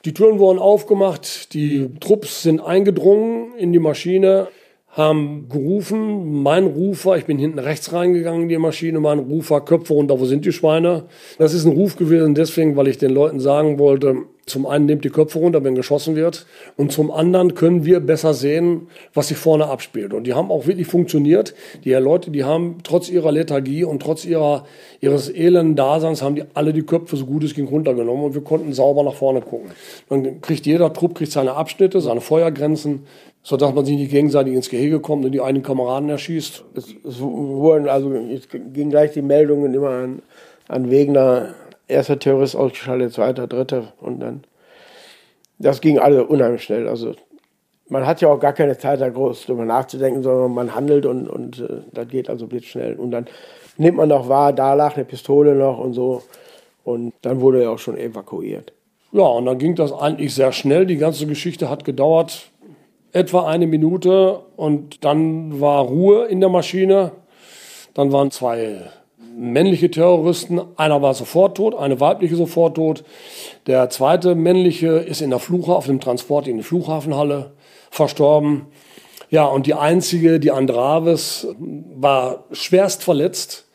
Die Türen wurden aufgemacht, die Trupps sind eingedrungen in die Maschine haben gerufen, mein Rufer, ich bin hinten rechts reingegangen in die Maschine, mein Rufer, Köpfe runter, wo sind die Schweine? Das ist ein Ruf gewesen deswegen, weil ich den Leuten sagen wollte, Zum einen nimmt die Köpfe runter, wenn geschossen wird. Und zum anderen können wir besser sehen, was sich vorne abspielt. Und die haben auch wirklich funktioniert. Die Leute, die haben trotz ihrer Lethargie und trotz ihrer, ihres elenden Daseins, haben die alle die Köpfe so gut es ging runtergenommen und wir konnten sauber nach vorne gucken. Dann kriegt jeder Trupp kriegt seine Abschnitte, seine Feuergrenzen, sodass man sich nicht gegenseitig ins Gehege kommt und die einen Kameraden erschießt. Es, es wurden also, es ging gleich die Meldungen immer an, an Wegner, erster Terrorist ausgeschaltet, zweiter, dritter und dann. Das ging alle unheimlich schnell. Also man hat ja auch gar keine Zeit, da groß drüber nachzudenken, sondern man handelt und, und äh, das geht also blitzschnell. Und dann nimmt man noch wahr, da lag eine Pistole noch und so. Und dann wurde er auch schon evakuiert. Ja, und dann ging das eigentlich sehr schnell. Die ganze Geschichte hat gedauert etwa eine Minute und dann war Ruhe in der Maschine. Dann waren zwei männliche Terroristen. Einer war sofort tot, eine weibliche sofort tot. Der zweite männliche ist in der Flughafen, auf dem Transport in die Flughafenhalle verstorben. Ja, und die einzige, die Andraves, war schwerst verletzt,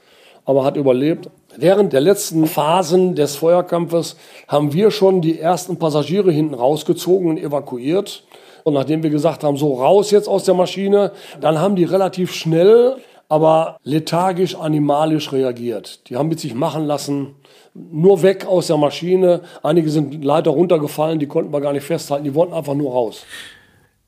aber hat überlebt. Während der letzten Phasen des Feuerkampfes haben wir schon die ersten Passagiere hinten rausgezogen und evakuiert. Und nachdem wir gesagt haben, so raus jetzt aus der Maschine, dann haben die relativ schnell aber lethargisch, animalisch reagiert. Die haben mit sich machen lassen, nur weg aus der Maschine. Einige sind leider runtergefallen, die konnten wir gar nicht festhalten, die wollten einfach nur raus.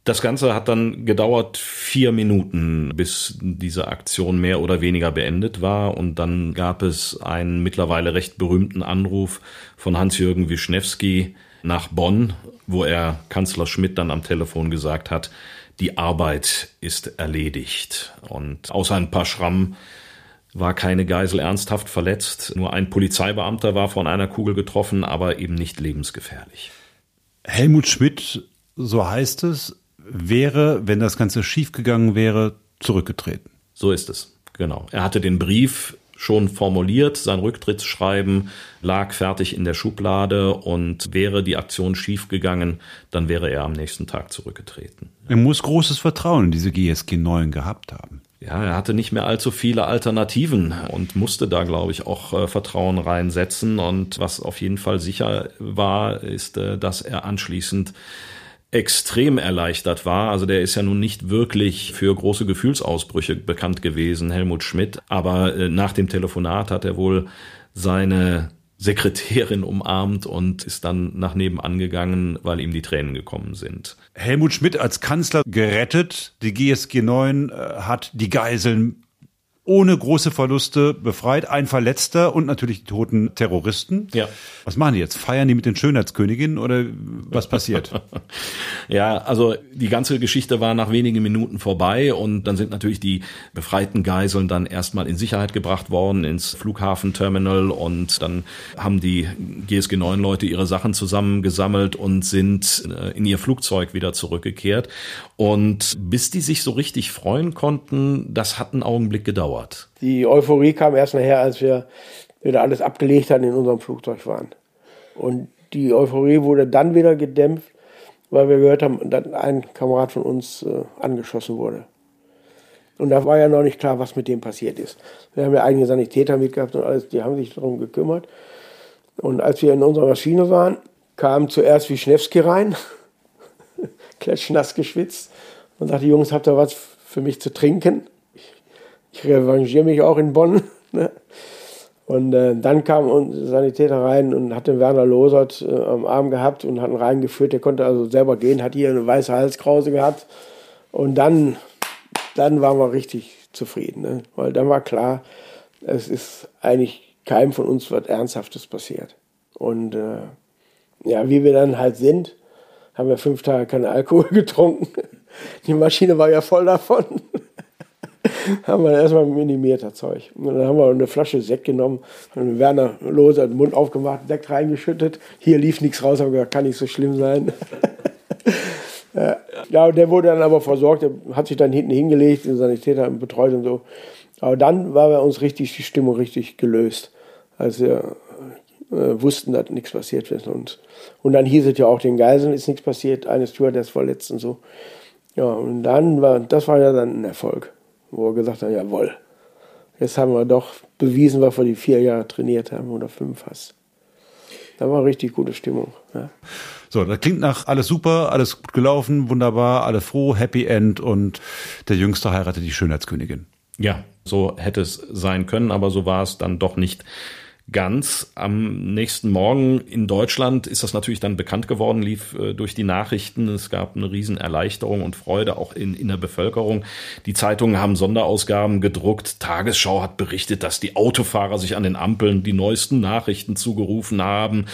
Das Ganze hat dann gedauert vier Minuten, bis diese Aktion mehr oder weniger beendet war. Und dann gab es einen mittlerweile recht berühmten Anruf von Hans-Jürgen Wischnewski nach Bonn, wo er Kanzler Schmidt dann am Telefon gesagt hat, die Arbeit ist erledigt. Und außer ein paar Schrammen war keine Geisel ernsthaft verletzt. Nur ein Polizeibeamter war von einer Kugel getroffen, aber eben nicht lebensgefährlich. Helmut Schmidt, so heißt es, wäre, wenn das Ganze schiefgegangen wäre, zurückgetreten. So ist es, genau. Er hatte den Brief schon formuliert. Sein Rücktrittsschreiben lag fertig in der Schublade und wäre die Aktion schiefgegangen, dann wäre er am nächsten Tag zurückgetreten. Er muss großes Vertrauen in diese GSG 9 gehabt haben. Ja, er hatte nicht mehr allzu viele Alternativen und musste da, glaube ich, auch äh, Vertrauen reinsetzen. Und was auf jeden Fall sicher war, ist, äh, dass er anschließend extrem erleichtert war. Also der ist ja nun nicht wirklich für große Gefühlsausbrüche bekannt gewesen, Helmut Schmidt. Aber äh, nach dem Telefonat hat er wohl seine Sekretärin umarmt und ist dann nach nebenan gegangen, weil ihm die Tränen gekommen sind. Helmut Schmidt als Kanzler gerettet. Die GSG 9 äh, hat die Geiseln ohne große Verluste befreit. Ein Verletzter und natürlich die toten Terroristen. Ja. Was machen die jetzt? Feiern die mit den Schönheitsköniginnen oder was passiert? ja, also die ganze Geschichte war nach wenigen Minuten vorbei und dann sind natürlich die befreiten Geiseln dann erstmal in Sicherheit gebracht worden ins Flughafenterminal und dann haben die GSG 9 Leute ihre Sachen zusammengesammelt und sind äh, in ihr Flugzeug wieder zurückgekehrt. Und bis die sich so richtig freuen konnten, das hat einen Augenblick gedauert gedauert? Die Euphorie kam erst nachher, als wir wieder alles abgelegt hatten, in unserem Flugzeug waren. Und die Euphorie wurde dann wieder gedämpft, weil wir gehört haben, dass ein Kamerad von uns äh, angeschossen wurde. Und da war ja noch nicht klar, was mit dem passiert ist. Wir haben ja eigene Sanitäter mitgehabt und alles, die haben sich darum gekümmert. Und als wir in unserer Maschine waren, kam zuerst Wischnewski rein, klatschnass geschwitzt, und sagte, Jungs, habt ihr was für mich zu trinken? Ich revanchiere mich auch in Bonn. Ne? Und äh, dann kam ein Sanitäter rein und hat den Werner Losert äh, am Arm gehabt und hat ihn reingeführt. Der konnte also selber gehen, hat hier eine weiße Halskrause gehabt. Und dann, dann waren wir richtig zufrieden, ne? weil dann war klar, es ist eigentlich keinem von uns was Ernsthaftes passiert. Und äh, ja, wie wir dann halt sind, haben wir fünf Tage keinen Alkohol getrunken. Die Maschine war ja voll davon. haben wir erstmal minimiert, das Zeug. Und dann haben wir eine Flasche Sekt genommen, haben Werner Lose den Mund aufgemacht, Sekt reingeschüttet. Hier lief nichts raus, aber gesagt, kann nicht so schlimm sein. ja, der wurde dann aber versorgt, der hat sich dann hinten hingelegt, den Sanitäter betreut und so. Aber dann war bei uns richtig die Stimmung richtig gelöst, als wir äh, wussten, dass nichts passiert ist. Und, und dann hieß es ja auch, den Geiseln ist nichts passiert, eine Stewardess verletzt und so. Ja, und dann war, das war ja dann ein Erfolg wo wir gesagt haben, jawohl, jetzt haben wir doch bewiesen, was wir die vier Jahre trainiert haben oder fünf fast. Da war richtig gute Stimmung. Ja. So, das klingt nach alles super, alles gut gelaufen, wunderbar, alle froh, Happy End und der Jüngste heiratet die Schönheitskönigin. Ja, so hätte es sein können, aber so war es dann doch nicht ganz. Am nächsten Morgen in Deutschland ist das natürlich dann bekannt geworden, lief äh, durch die Nachrichten. Es gab eine Riesenerleichterung und Freude auch in, in der Bevölkerung. Die Zeitungen haben Sonderausgaben gedruckt. Tagesschau hat berichtet, dass die Autofahrer sich an den Ampeln die neuesten Nachrichten zugerufen haben.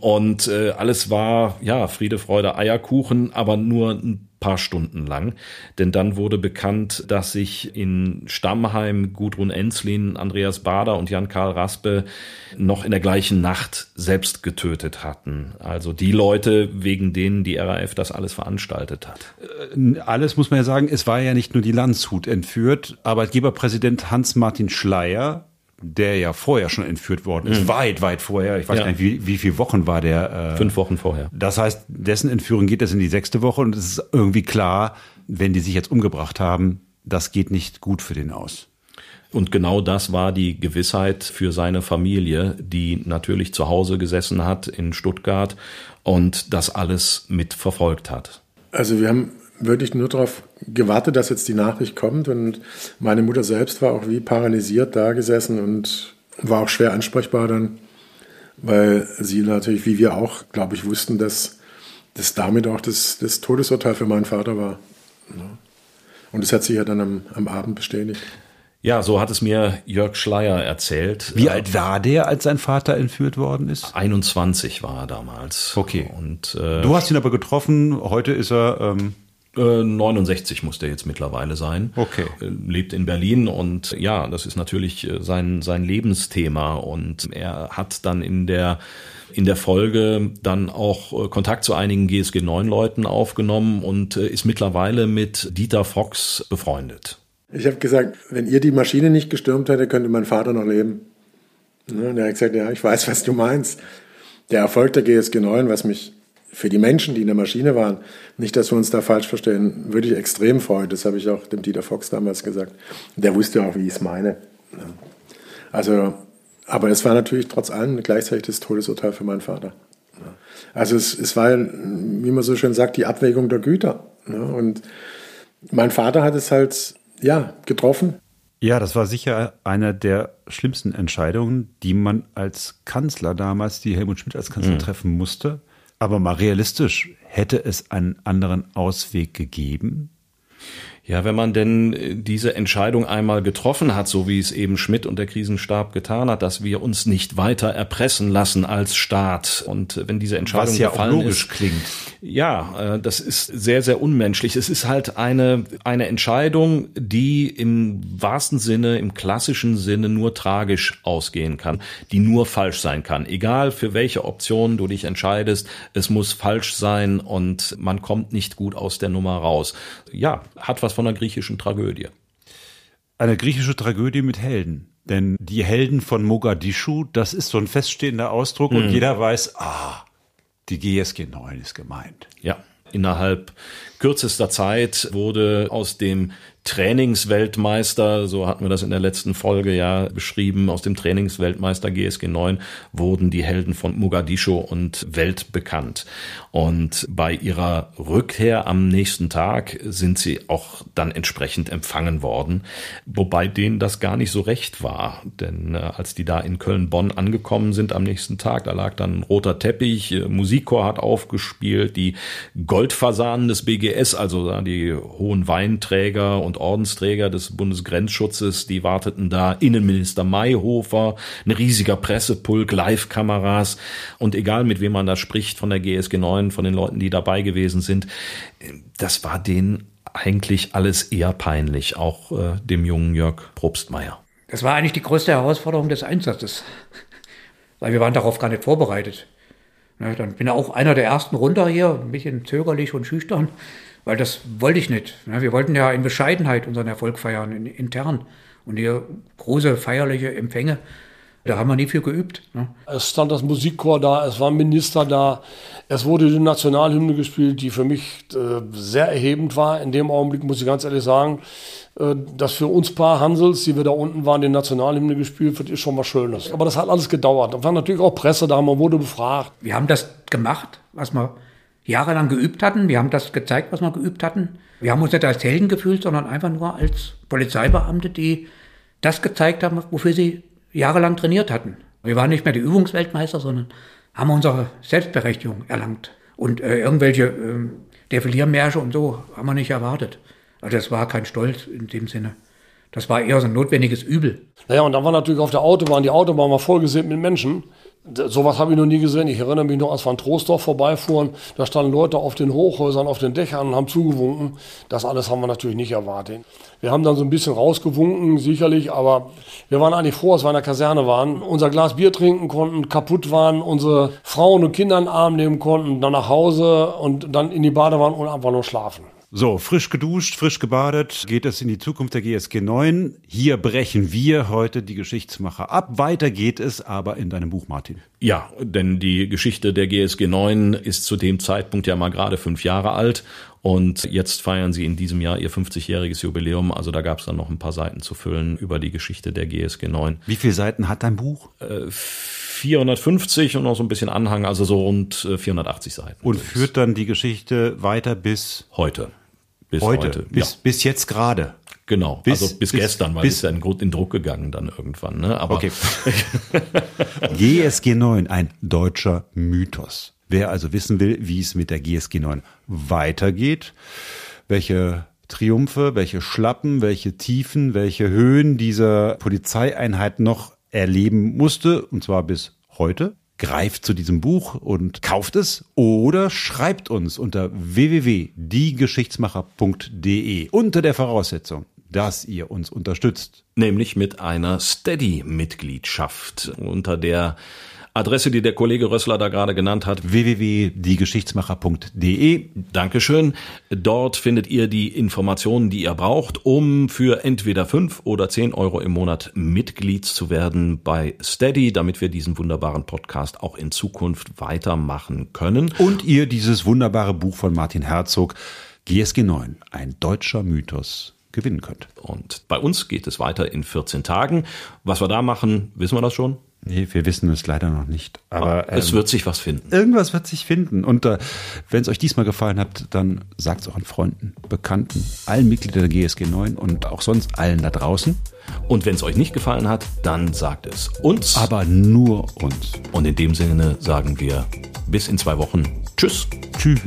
Und äh, alles war, ja, Friede, Freude, Eierkuchen, aber nur ein paar Stunden lang. Denn dann wurde bekannt, dass sich in Stammheim Gudrun Enzlin, Andreas Bader und Jan-Karl Raspe noch in der gleichen Nacht selbst getötet hatten. Also die Leute, wegen denen die RAF das alles veranstaltet hat. Äh, alles muss man ja sagen, es war ja nicht nur die Landshut entführt. Arbeitgeberpräsident Hans-Martin Schleier der ja vorher schon entführt worden ist, mhm. weit, weit vorher. Ich weiß ja. gar nicht, wie, wie viele Wochen war der? Äh, Fünf Wochen vorher. Das heißt, dessen Entführung geht das in die sechste Woche und es ist irgendwie klar, wenn die sich jetzt umgebracht haben, das geht nicht gut für den aus. Und genau das war die Gewissheit für seine Familie, die natürlich zu Hause gesessen hat in Stuttgart und das alles mitverfolgt hat. Also wir haben wirklich nur darauf gewartet, dass jetzt die Nachricht kommt. Und meine Mutter selbst war auch wie paralysiert da gesessen und war auch schwer ansprechbar dann, weil sie natürlich, wie wir auch, glaube ich, wussten, dass das damit auch das, das Todesurteil für meinen Vater war. Und das hat sich ja dann am, am Abend bestätigt. Ja, so hat es mir Jörg Schleier erzählt. Wie alt war der, als sein Vater entführt worden ist? 21 war er damals. Okay. Und äh, du hast ihn aber getroffen. Heute ist er ähm 69 muss der jetzt mittlerweile sein. Okay. Äh, lebt in Berlin und ja, das ist natürlich äh, sein, sein Lebensthema und er hat dann in der in der Folge dann auch äh, Kontakt zu einigen GSG 9 Leuten aufgenommen und ist mittlerweile mit Dieter Fox befreundet. Ich habe gesagt, wenn ihr die Maschine nicht gestürmt hättet, könnte mein Vater noch leben. Und er hat gesagt, ja, ich weiß, was du meinst. Der Erfolg der GSG 9, was mich für die Menschen, die in der Maschine waren, nicht, dass wir uns da falsch verstehen, würde ich extrem freuen. Das habe ich auch dem Dieter Fox damals gesagt. Der wusste auch, wie ich es meine. Also, aber es war natürlich trotz allem gleichzeitig das Todesurteil für meinen Vater. Also es, es war, wie man so schön sagt, die Abwägung der Güter. Und mein Vater hat es halt, ja, getroffen. Ja, das war sicher eine der schlimmsten Entscheidungen, die man als Kanzler damals, die Helmut Schmidt als Kanzler mhm. treffen musste. Aber mal realistisch, hätte es einen anderen Ausweg gegeben? Ja, wenn man denn äh, diese Entscheidung einmal getroffen hat, so wie es eben Schmidt und der Krisenstab getan hat, dass wir uns nicht weiter erpressen lassen als Staat. Und wenn diese Entscheidung Was ja gefallen auch logisch ist, klingt. Ja, äh, das ist sehr, sehr unmenschlich. Es ist halt eine, eine Entscheidung, die im wahrsten Sinne, im klassischen Sinne nur tragisch ausgehen kann, die nur falsch sein kann. Egal für welche Option du dich entscheidest, es muss falsch sein und man kommt nicht gut aus der Nummer raus. Ja, hat was von einer griechischen Tragödie. Eine griechische Tragödie mit Helden. Denn die Helden von Mogadischu, das ist so ein feststehender Ausdruck mhm. und jeder weiß, ah, die GSG 9 ist gemeint. Ja, innerhalb kürzester Zeit wurde aus dem Trainingsweltmeister, so hatten wir das in der letzten Folge ja beschrieben, aus dem Trainingsweltmeister GSG 9 wurden die Helden von Mogadischu und Welt bekannt. Und bei ihrer Rückkehr am nächsten Tag sind sie auch dann entsprechend empfangen worden, wobei denen das gar nicht so recht war. Denn äh, als die da in Köln-Bonn angekommen sind am nächsten Tag, da lag dann ein roter Teppich, äh, Musikchor hat aufgespielt, die Goldfasanen des BGS, also äh, die hohen Weinträger und Ordensträger des Bundesgrenzschutzes, die warteten da, Innenminister Mayhofer, ein riesiger Pressepulk, Live-Kameras. Und egal mit wem man da spricht von der GSG 9, von den Leuten, die dabei gewesen sind, das war denen eigentlich alles eher peinlich, auch äh, dem jungen Jörg Probstmeier. Das war eigentlich die größte Herausforderung des Einsatzes, weil wir waren darauf gar nicht vorbereitet. Ja, dann bin ich auch einer der ersten runter hier, ein bisschen zögerlich und schüchtern, weil das wollte ich nicht. Ja, wir wollten ja in Bescheidenheit unseren Erfolg feiern, in, intern. Und hier große feierliche Empfänge Da haben wir nie viel geübt. Ne? Es stand das Musikchor da, es war ein Minister da, es wurde die Nationalhymne gespielt, die für mich äh, sehr erhebend war. In dem Augenblick muss ich ganz ehrlich sagen, äh, dass für uns paar Hansels, die wir da unten waren, die Nationalhymne gespielt wird, ist schon was Schönes. Aber das hat alles gedauert. Da war natürlich auch Presse da, man wurde befragt. Wir haben das gemacht, was wir jahrelang geübt hatten. Wir haben das gezeigt, was wir geübt hatten. Wir haben uns nicht als Helden gefühlt, sondern einfach nur als Polizeibeamte, die das gezeigt haben, wofür sie jahrelang trainiert hatten. Wir waren nicht mehr die Übungsweltmeister, sondern haben unsere Selbstberechtigung erlangt. Und äh, irgendwelche äh, Defiliermärsche und so haben wir nicht erwartet. Also das war kein Stolz in dem Sinne. Das war eher so ein notwendiges Übel. Naja, und dann war natürlich auf der Autobahn, die Autobahn war vollgesehen mit Menschen. Sowas habe ich noch nie gesehen. Ich erinnere mich noch, als wir an Troisdorf vorbeifuhren, da standen Leute auf den Hochhäusern, auf den Dächern und haben zugewunken. Das alles haben wir natürlich nicht erwartet. Wir haben dann so ein bisschen rausgewunken, sicherlich, aber wir waren eigentlich froh, dass wir in der Kaserne waren, unser Glas Bier trinken konnten, kaputt waren, unsere Frauen und Kinder in den Arm nehmen konnten, dann nach Hause und dann in die Badewanne und einfach nur schlafen. So, frisch geduscht, frisch gebadet, geht es in die Zukunft der GSG 9. Hier brechen wir heute die Geschichtsmacher ab. Weiter geht es aber in deinem Buch, Martin. Ja, denn die Geschichte der GSG 9 ist zu dem Zeitpunkt ja mal gerade fünf Jahre alt und jetzt feiern sie in diesem Jahr ihr 50-jähriges Jubiläum. Also da gab es dann noch ein paar Seiten zu füllen über die Geschichte der GSG 9. Wie viele Seiten hat dein Buch? Äh, 450 und noch so ein bisschen Anhang, also so rund 480 äh, Seiten. Und führt dann die Geschichte weiter bis heute. Bis heute. heute. Bis, ja. bis jetzt gerade. Genau, bis, also bis, bis gestern, weil bis, es ist ja in, in Druck gegangen dann irgendwann. Ne? Aber okay. GSG 9, ein deutscher Mythos. Wer also wissen will, wie es mit der GSG 9 weitergeht, welche Triumphe, welche Schlappen, welche Tiefen, welche Höhen dieser Polizeieinheit noch erleben musste, und zwar bis heute, greift zu diesem Buch und kauft es oder schreibt uns unter www.diegeschichtsmacher.de unter der Voraussetzung, dass ihr uns unterstützt. Nämlich mit einer Steady-Mitgliedschaft, unter der Adresse, die der Kollege Rössler da gerade genannt hat, www.diegeschichtsmacher.de. Dankeschön. Dort findet ihr die Informationen, die ihr braucht, um für entweder fünf oder zehn Euro im Monat Mitglied zu werden bei Steady, damit wir diesen wunderbaren Podcast auch in Zukunft weitermachen können. Und ihr dieses wunderbare Buch von Martin Herzog, GSG 9, ein deutscher Mythos, gewinnen könnt. Und bei uns geht es weiter in 14 Tagen. Was wir da machen, wissen wir das schon? Nee, wir wissen es leider noch nicht. Aber es ähm, wird sich was finden. Irgendwas wird sich finden. Und äh, wenn es euch diesmal gefallen hat, dann sagt es euren Freunden, Bekannten, allen Mitgliedern der GSG 9 und auch sonst allen da draußen. Und wenn es euch nicht gefallen hat, dann sagt es uns. Aber nur uns. Und in dem Sinne sagen wir bis in zwei Wochen. Tschüss. Tschüss.